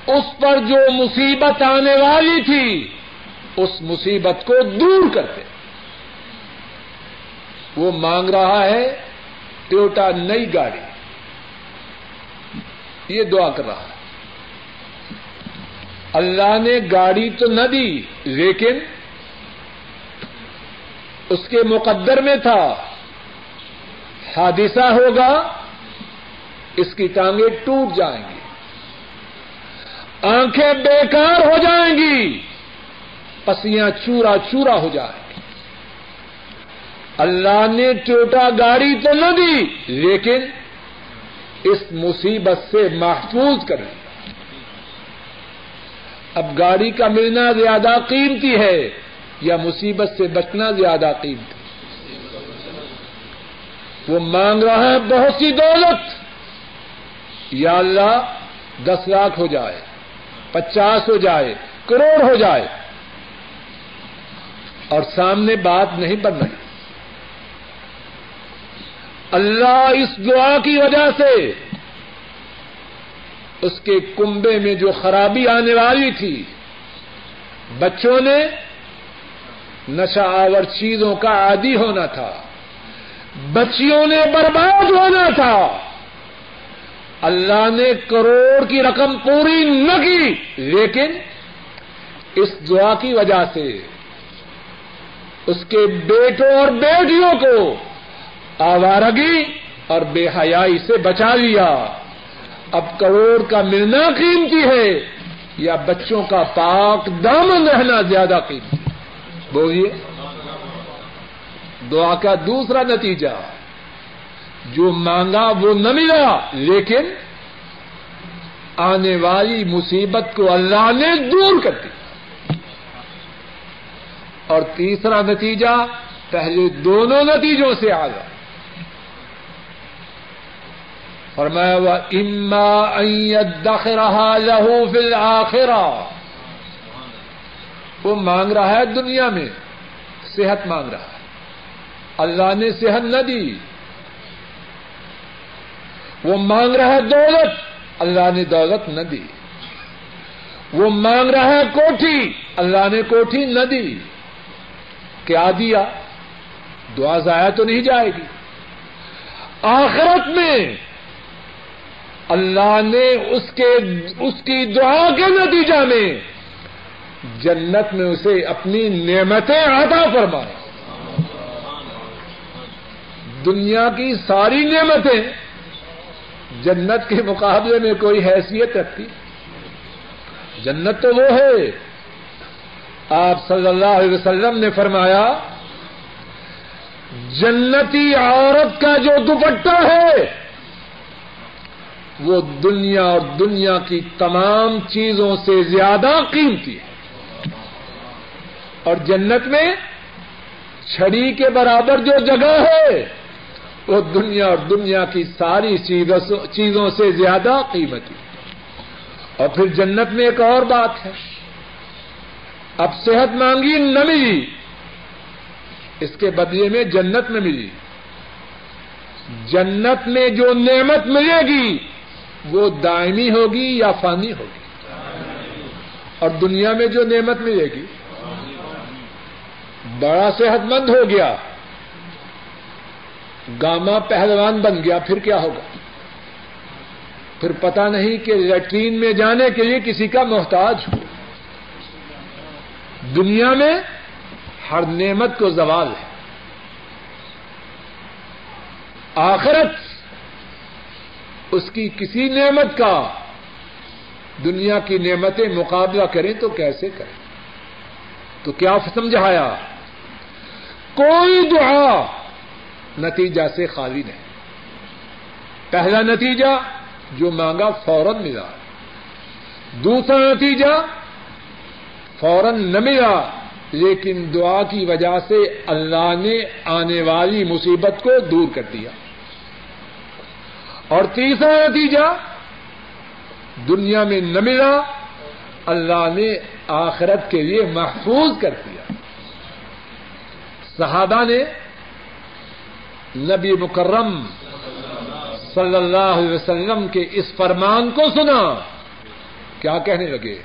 اس پر جو مصیبت آنے والی تھی، اس مصیبت کو دور کرتے۔ وہ مانگ رہا ہے ٹوٹا نئی گاڑی۔ یہ دعا کر رہا ہے۔ اللہ نے گاڑی تو نہ دی، لیکن اس کے مقدر میں تھا۔ حادثہ ہوگا اس کی ٹانگیں ٹوٹ جائیں گی۔ آنکھیں بیکار ہو جائیں گی۔ پسیاں چورا چورا ہو جائیں گی۔ اللہ نے ٹوٹا گاڑی تو نہ دی، لیکن اس مصیبت سے محفوظ کریں اب گاڑی کا ملنا زیادہ قیمتی ہے یا مصیبت سے بچنا زیادہ قیمتی؟ وہ مانگ رہا ہے بہت سی دولت۔ یا اللہ دس لاکھ ہو جائے، پچاس ہو جائے، کروڑ ہو جائے۔ اور سامنے بات نہیں بن رہی۔ اللہ اس دعا کی وجہ سے اس کے کنبے میں جو خرابی آنے والی تھی، بچوں نے نشہ آور چیزوں کا عادی ہونا تھا، بچیوں نے برباد ہونا تھا۔ اللہ نے کروڑ کی رقم پوری نہ کی، لیکن اس دعا کی وجہ سے اس کے بیٹوں اور بیٹیوں کو آوارگی اور بے حیائی سے بچا لیا۔ اب کروڑ کا ملنا قیمتی ہے یا بچوں کا پاک دامن رہنا زیادہ قیمتی؟ بولیے۔ دعا کا دوسرا نتیجہ۔ جو مانگا وہ نہ ملا، لیکن آنے والی مصیبت کو اللہ نے دور کر دی۔ اور تیسرا نتیجہ، پہلے دونوں نتیجوں سے آ گیا۔ فرمایا وہ اما دخ رہا لہو فل آخرا وہ مانگ رہا ہے دنیا میں، صحت مانگ رہا ہے۔ اللہ نے صحت نہ دی۔ وہ مانگ رہا ہے دولت، اللہ نے دولت نہ دی۔ وہ مانگ رہا ہے کوٹھی، اللہ نے کوٹھی نہ دی۔ کیا دیا؟ دعا ضائع تو نہیں جائے گی۔ آخرت میں اللہ نے اس کے، اس کی دعا کے نتیجہ میں جنت میں اسے اپنی نعمتیں عطا فرمائے۔ دنیا کی ساری نعمتیں جنت کے مقابلے میں کوئی حیثیت رکھتی؟ جنت تو وہ ہے۔ آپ صلی اللہ علیہ وسلم نے فرمایا، جنتی عورت کا جو دوپٹہ ہے، وہ دنیا اور دنیا کی تمام چیزوں سے زیادہ قیمتی ہے۔ اور جنت میں چھڑی کے برابر جو جگہ ہے وہ دنیا اور دنیا کی ساری چیزوں سے زیادہ قیمتی اور پھر جنت میں ایک اور بات ہے۔ اب صحت مانگی نہ ملی، اس کے بدلے میں جنت میں ملی۔ جنت میں جو نعمت ملے گی، وہ دائمی ہوگی یا فانی ہوگی؟ اور دنیا میں جو نعمت ملے گی، بڑا صحت مند ہو گیا۔ گاما پہلوان بن گیا، پھر کیا ہوگا؟ پھر پتا نہیں کہ لیٹرین میں جانے کے لیے کسی کا محتاج ہو۔ دنیا میں ہر نعمت کو زوال ہے۔ آخرت اس کی کسی نعمت کا دنیا کی نعمتیں مقابلہ کریں تو کیسے کریں؟ تو کیا سمجھایا؟ کوئی دعا نتیجہ سے خالی نہیں۔ پہلا نتیجہ جو مانگا فوراً ملا۔ دوسرا نتیجہ فوراً نہ ملا، لیکن دعا کی وجہ سے اللہ نے آنے والی مصیبت کو دور کر دیا۔ اور تیسرا نتیجہ دنیا میں نہ ملا، اللہ نے آخرت کے لیے محفوظ کر دیا۔ صحابہ نے نبی مکرم صلی اللہ علیہ وسلم کے اس فرمان کو سنا۔ کیا کہنے لگے؟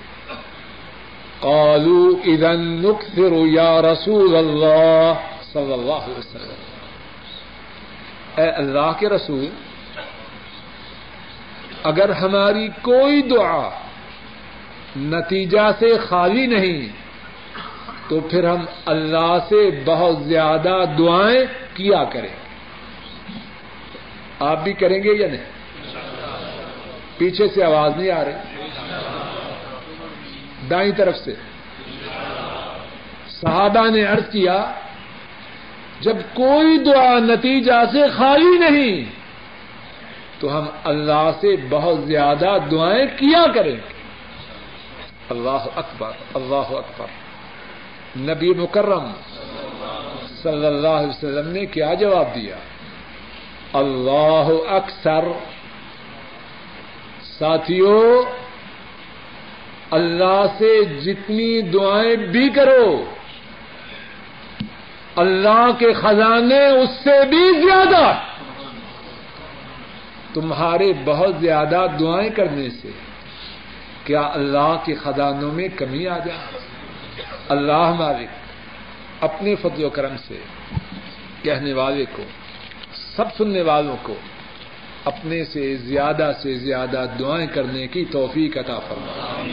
قالوا اذا نكثر یا رسول اللہ صلی اللہ علیہ وسلم۔ اے اللہ کے رسول، اگر ہماری کوئی دعا نتیجہ سے خالی نہیں، تو پھر ہم اللہ سے بہت زیادہ دعائیں کیا کریں۔ آپ بھی کریں گے یا نہیں؟ پیچھے سے آواز نہیں آ رہی۔ دائیں طرف سے۔ صحابہ نے ارض کیا، جب کوئی دعا نتیجہ سے خالی نہیں، تو ہم اللہ سے بہت زیادہ دعائیں کیا کریں۔ گے اللہ اکبر اللہ اکبر۔ نبی مکرم صلی اللہ علیہ وسلم نے کیا جواب دیا؟ اللہ اکثر۔ ساتھیوں اللہ سے جتنی دعائیں بھی کرو، اللہ کے خزانے اس سے بھی زیادہ۔ تمہارے بہت زیادہ دعائیں کرنے سے کیا اللہ کے خزانوں میں کمی آ جائے؟ اللہ مالک اپنے فضل و کرم سے کہنے والے کو سب سننے والوں کو اپنے سے زیادہ سے زیادہ دعائیں کرنے کی توفیق عطا فرما۔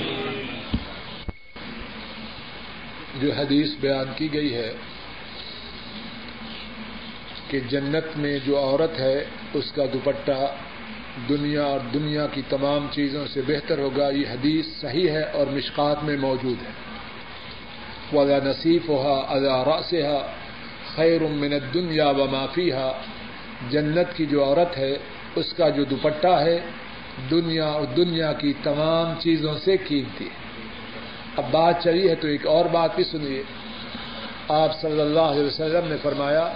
جو حدیث بیان کی گئی ہے کہ جنت میں جو عورت ہے، اس کا دوپٹہ دنیا اور دنیا کی تمام چیزوں سے بہتر ہوگا، یہ حدیث صحیح ہے اور مشکات میں موجود ہے۔ وہ ادا نصیف ہوا ادا راس خیر من دنیا و معافی جنت کی جو عورت ہے، اس کا جو دوپٹہ ہے، دنیا اور دنیا کی تمام چیزوں سے قیمتی ہے۔ اب بات چلی ہے تو ایک اور بات بھی سنیے۔ آپ صلی اللہ علیہ وسلم نے فرمایا،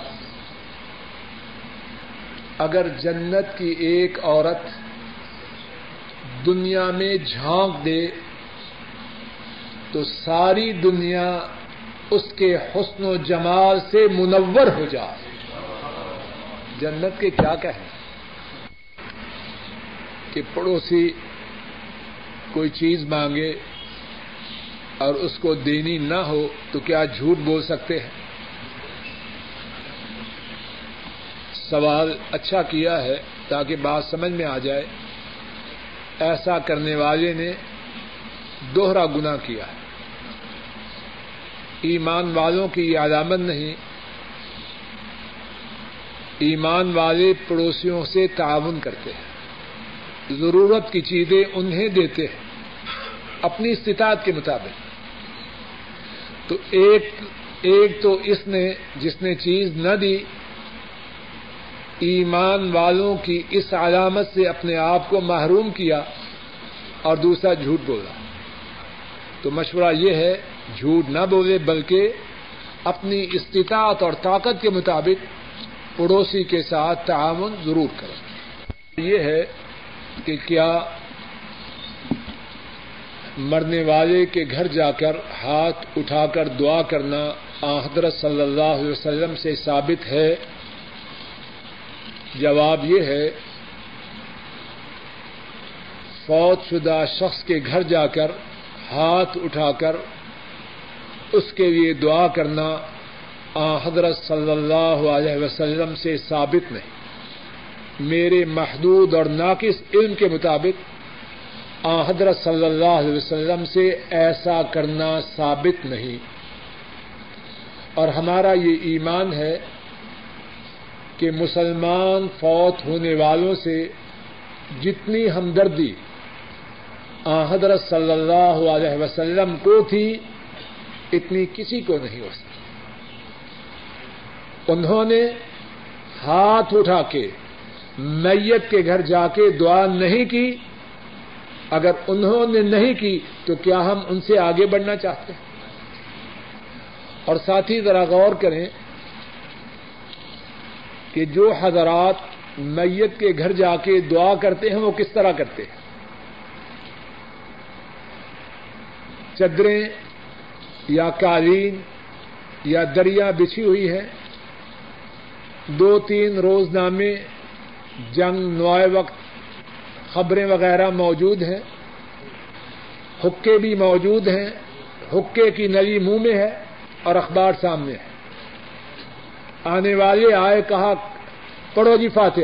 اگر جنت کی ایک عورت دنیا میں جھانک دے، تو ساری دنیا اس کے حسن و جمال سے منور ہو جائے۔ جنت کے کیا کہیں کہ پڑوسی کوئی چیز مانگے اور اس کو دینی نہ ہو تو کیا جھوٹ بول سکتے ہیں؟ سوال اچھا کیا ہے تاکہ بات سمجھ میں آ جائے۔ ایسا کرنے والے نے دوہرا گنا کیا ہے۔ ایمان والوں کی یہ علامت نہیں ایمان والے پڑوسیوں سے تعاون کرتے ہیں۔ ضرورت کی چیزیں انہیں دیتے ہیں۔ اپنی استطاعت کے مطابق۔ تو ایک ایک تو اس نے، جس نے چیز نہ دی، ایمان والوں کی اس علامت سے اپنے آپ کو محروم کیا اور دوسرا جھوٹ بولا۔ تو مشورہ یہ ہے، جھوٹ نہ بولے، بلکہ اپنی استطاعت اور طاقت کے مطابق پڑوسی کے ساتھ تعاون ضرور کریں۔ یہ ہے کہ کیا مرنے والے کے گھر جا کر ہاتھ اٹھا کر دعا کرنا حضرت صلی اللہ علیہ وسلم سے ثابت ہے؟ جواب یہ ہے، فوت شدہ شخص کے گھر جا کر ہاتھ اٹھا کر اس کے لیے دعا کرنا حضرت صلی اللہ علیہ وسلم سے ثابت نہیں۔ میرے محدود اور ناقص علم کے مطابق حضرت صلی اللہ علیہ وسلم سے ایسا کرنا ثابت نہیں۔ اور ہمارا یہ ایمان ہے کہ مسلمان فوت ہونے والوں سے جتنی ہمدردی حضرت صلی اللہ علیہ وسلم کو تھی، اتنی کسی کو نہیں ہو سکتی انہوں نے ہاتھ اٹھا کے میت کے گھر جا کے دعا نہیں کی۔ اگر انہوں نے نہیں کی تو کیا ہم ان سے آگے بڑھنا چاہتے ہیں؟ اور ساتھ ہی ذرا غور کریں کہ جو حضرات میت کے گھر جا کے دعا کرتے ہیں وہ کس طرح کرتے ہیں؟ چدریں یا قالین یا دریا بچھی ہوئی ہے دو تین روز نامے جنگ، نوائے وقت، خبریں وغیرہ موجود ہیں۔ حکے بھی موجود ہیں۔ حکے کی نلی منہ میں ہے اور اخبار سامنے ہے۔ آنے والے آئے کہا، پڑھو جی فاتحہ۔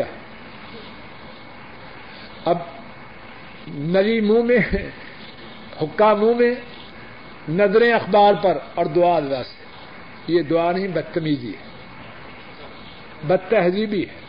اب نلی منہ میں حکا منہ میں، نظریں اخبار پر اور دعا اللہ سے۔ یہ دعا نہیں، بدتمیزی ہے۔ بد تہذیبی ہے۔